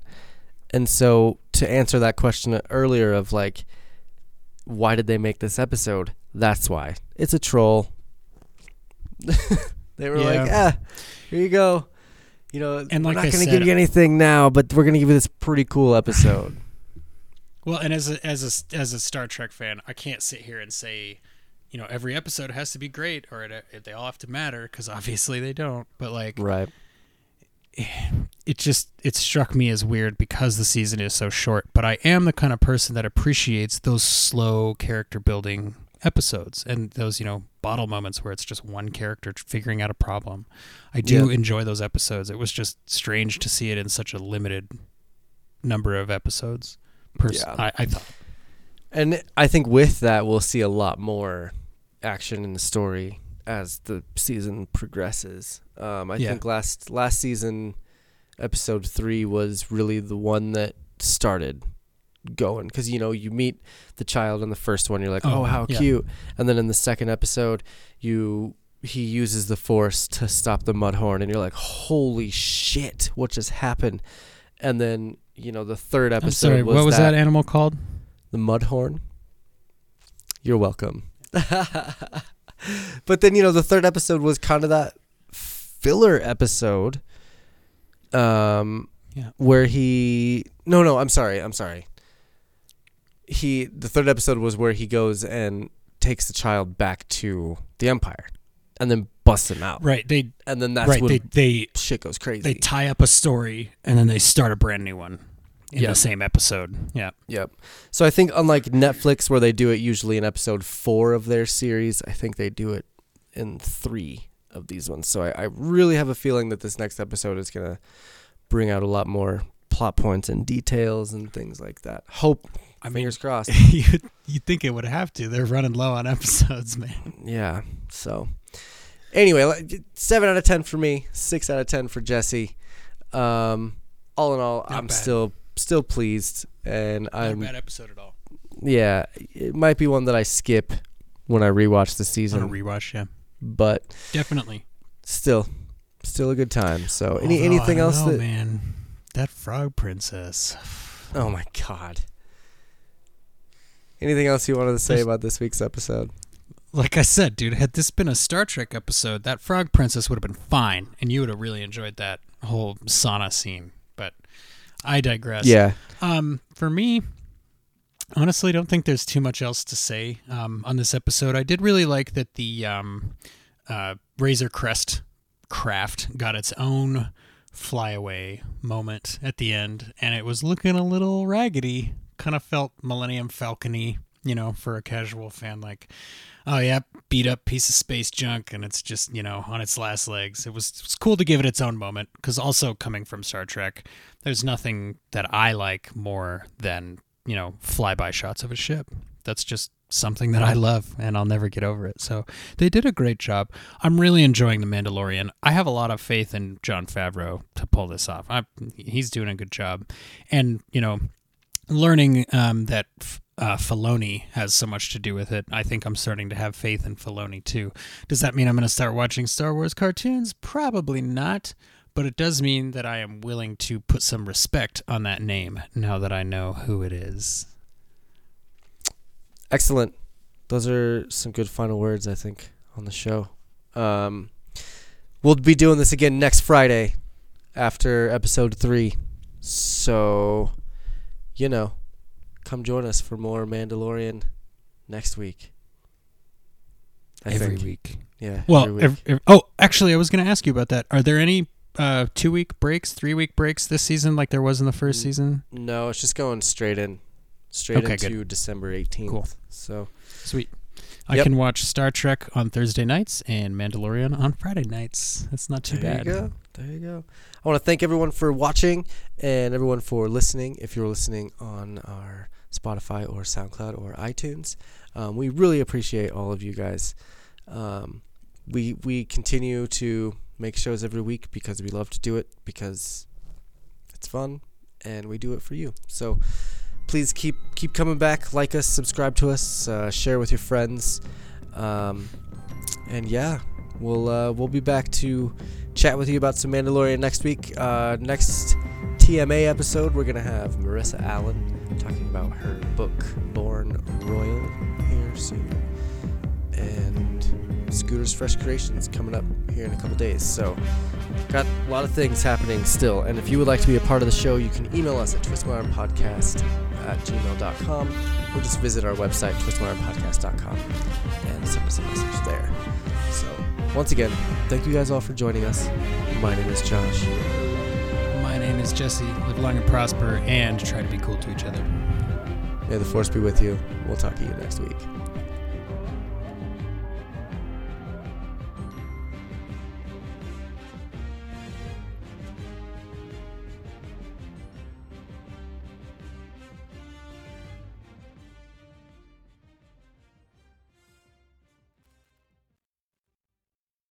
and so to answer that question earlier of like why did they make this episode? That's why. It's a troll. they were like, Yeah. ah, here you go. You know, And we're like not going to give you anything now, but we're going to give you this pretty cool episode. Well, and as a as a as a Star Trek fan, I can't sit here and say, you know, every episode has to be great or it, it, they all have to matter because obviously they don't. But like, right. it just it struck me as weird because the season is so short. But I am the kind of person that appreciates those slow character building episodes and those you know bottle moments where it's just one character figuring out a problem. I do Yeah. enjoy those episodes. It was just strange to see it in such a limited number of episodes. Pers- Yeah. I, I thought. And I think with that, we'll see a lot more action in the story as the season progresses. Um, I Yeah. think last last season, episode three was really the one that started going because you know you meet the child in the first one, you're like, oh, Oh, how yeah. cute, and then in the second episode, you he uses the force to stop the mudhorn, and you're like, holy shit, what just happened? And then you know the third I'm episode sorry. was what was that that animal called? the Mudhorn. You're welcome. but then you know the third episode was kind of that filler episode, um, Yeah. where he no no I'm sorry I'm sorry. He the third episode was where he goes and takes the child back to the Empire, and then busts him out, Right. They and then that's right. when They they shit goes crazy. they tie up a story and then they start a brand new one in Yeah. the same episode. Yeah. Yep. So I think unlike Netflix where they do it usually in episode four of their series, I think they do it in three of these ones. So I, I really have a feeling that this next episode is gonna bring out a lot more plot points and details and things like that. Hope I mean, fingers crossed. you you think it would have to? They're running low on episodes, man. yeah. So anyway, seven out of ten for me, six out of ten for Jesse. Um, all in all, Not I'm bad. still still pleased, and I'm Not a I'm bad episode at all. yeah, it might be one that I skip when I rewatch the On a season, rewatch, yeah, but definitely. still, still a good time. So, any Although, I anything don't else know, that? man? That frog princess. Oh my god! Anything else you wanted to say There's- about this week's episode? Like I said, dude, had this been a Star Trek episode, that frog princess would have been fine, and you would have really enjoyed that whole sauna scene. But I digress. Yeah, Um, for me, honestly, don't think there's too much else to say um, on this episode. I did really like that the um, uh, Razor Crest craft got its own flyaway moment at the end, and it was looking a little raggedy. Kind of felt Millennium Falcony, you know, for a casual fan, like. Oh yeah, beat up piece of space junk, and it's just you know on its last legs. It was it was cool to give it its own moment because also coming from Star Trek, there's nothing that I like more than you know flyby shots of a ship. That's just something that I love, and I'll never get over it. So they did a great job. I'm really enjoying the Mandalorian. I have a lot of faith in Jon Favreau to pull this off. I, he's doing a good job, and you know, learning um, that. Uh, Filoni has so much to do with it. I think I'm starting to have faith in Filoni too. Does that mean I'm going to start watching Star Wars cartoons? Probably not but it does mean that I am willing to put some respect on that name now that I know who it is. excellent. Those are some good final words, I think, on the show. Um, we'll be doing this again next Friday after episode three. So, you know, come join us for more Mandalorian next week. I Every think. week. Yeah. Well, every week. ev- ev- oh, actually, I was going to ask you about that. Are there any uh, two week breaks, three week breaks this season, like there was in the first Mm. season? no, it's just going straight in, straight Okay, into good. December eighteenth. Cool. So Sweet. I Yep. can watch Star Trek on Thursday nights and Mandalorian on Friday nights. That's not too bad. there bad. you go. There you go. I want to thank everyone for watching and everyone for listening. If you're listening on our Spotify or SoundCloud or iTunes, um, we really appreciate all of you guys. Um, we we continue to make shows every week because we love to do it because it's fun and we do it for you. So please keep keep coming back, like us, subscribe to us, uh, share with your friends, um, and yeah, we'll uh, we'll be back to chat with you about some Mandalorian next week. Uh, next TMA episode, we're gonna have Marissa Allen talking about her book Born Royal here soon, and Scooter's Fresh Creations coming up here in a couple days. So, got a lot of things happening still. And if you would like to be a part of the show, you can email us at twistmyarmpodcast at gmail.com or just visit our website, twistmyarmpodcast.com, and send us a message there. So, once again, thank you guys all for joining us. My name is Josh. My name is Jesse. Live long and prosper and try to be cool to each other. May the force be with you. We'll talk to you next week.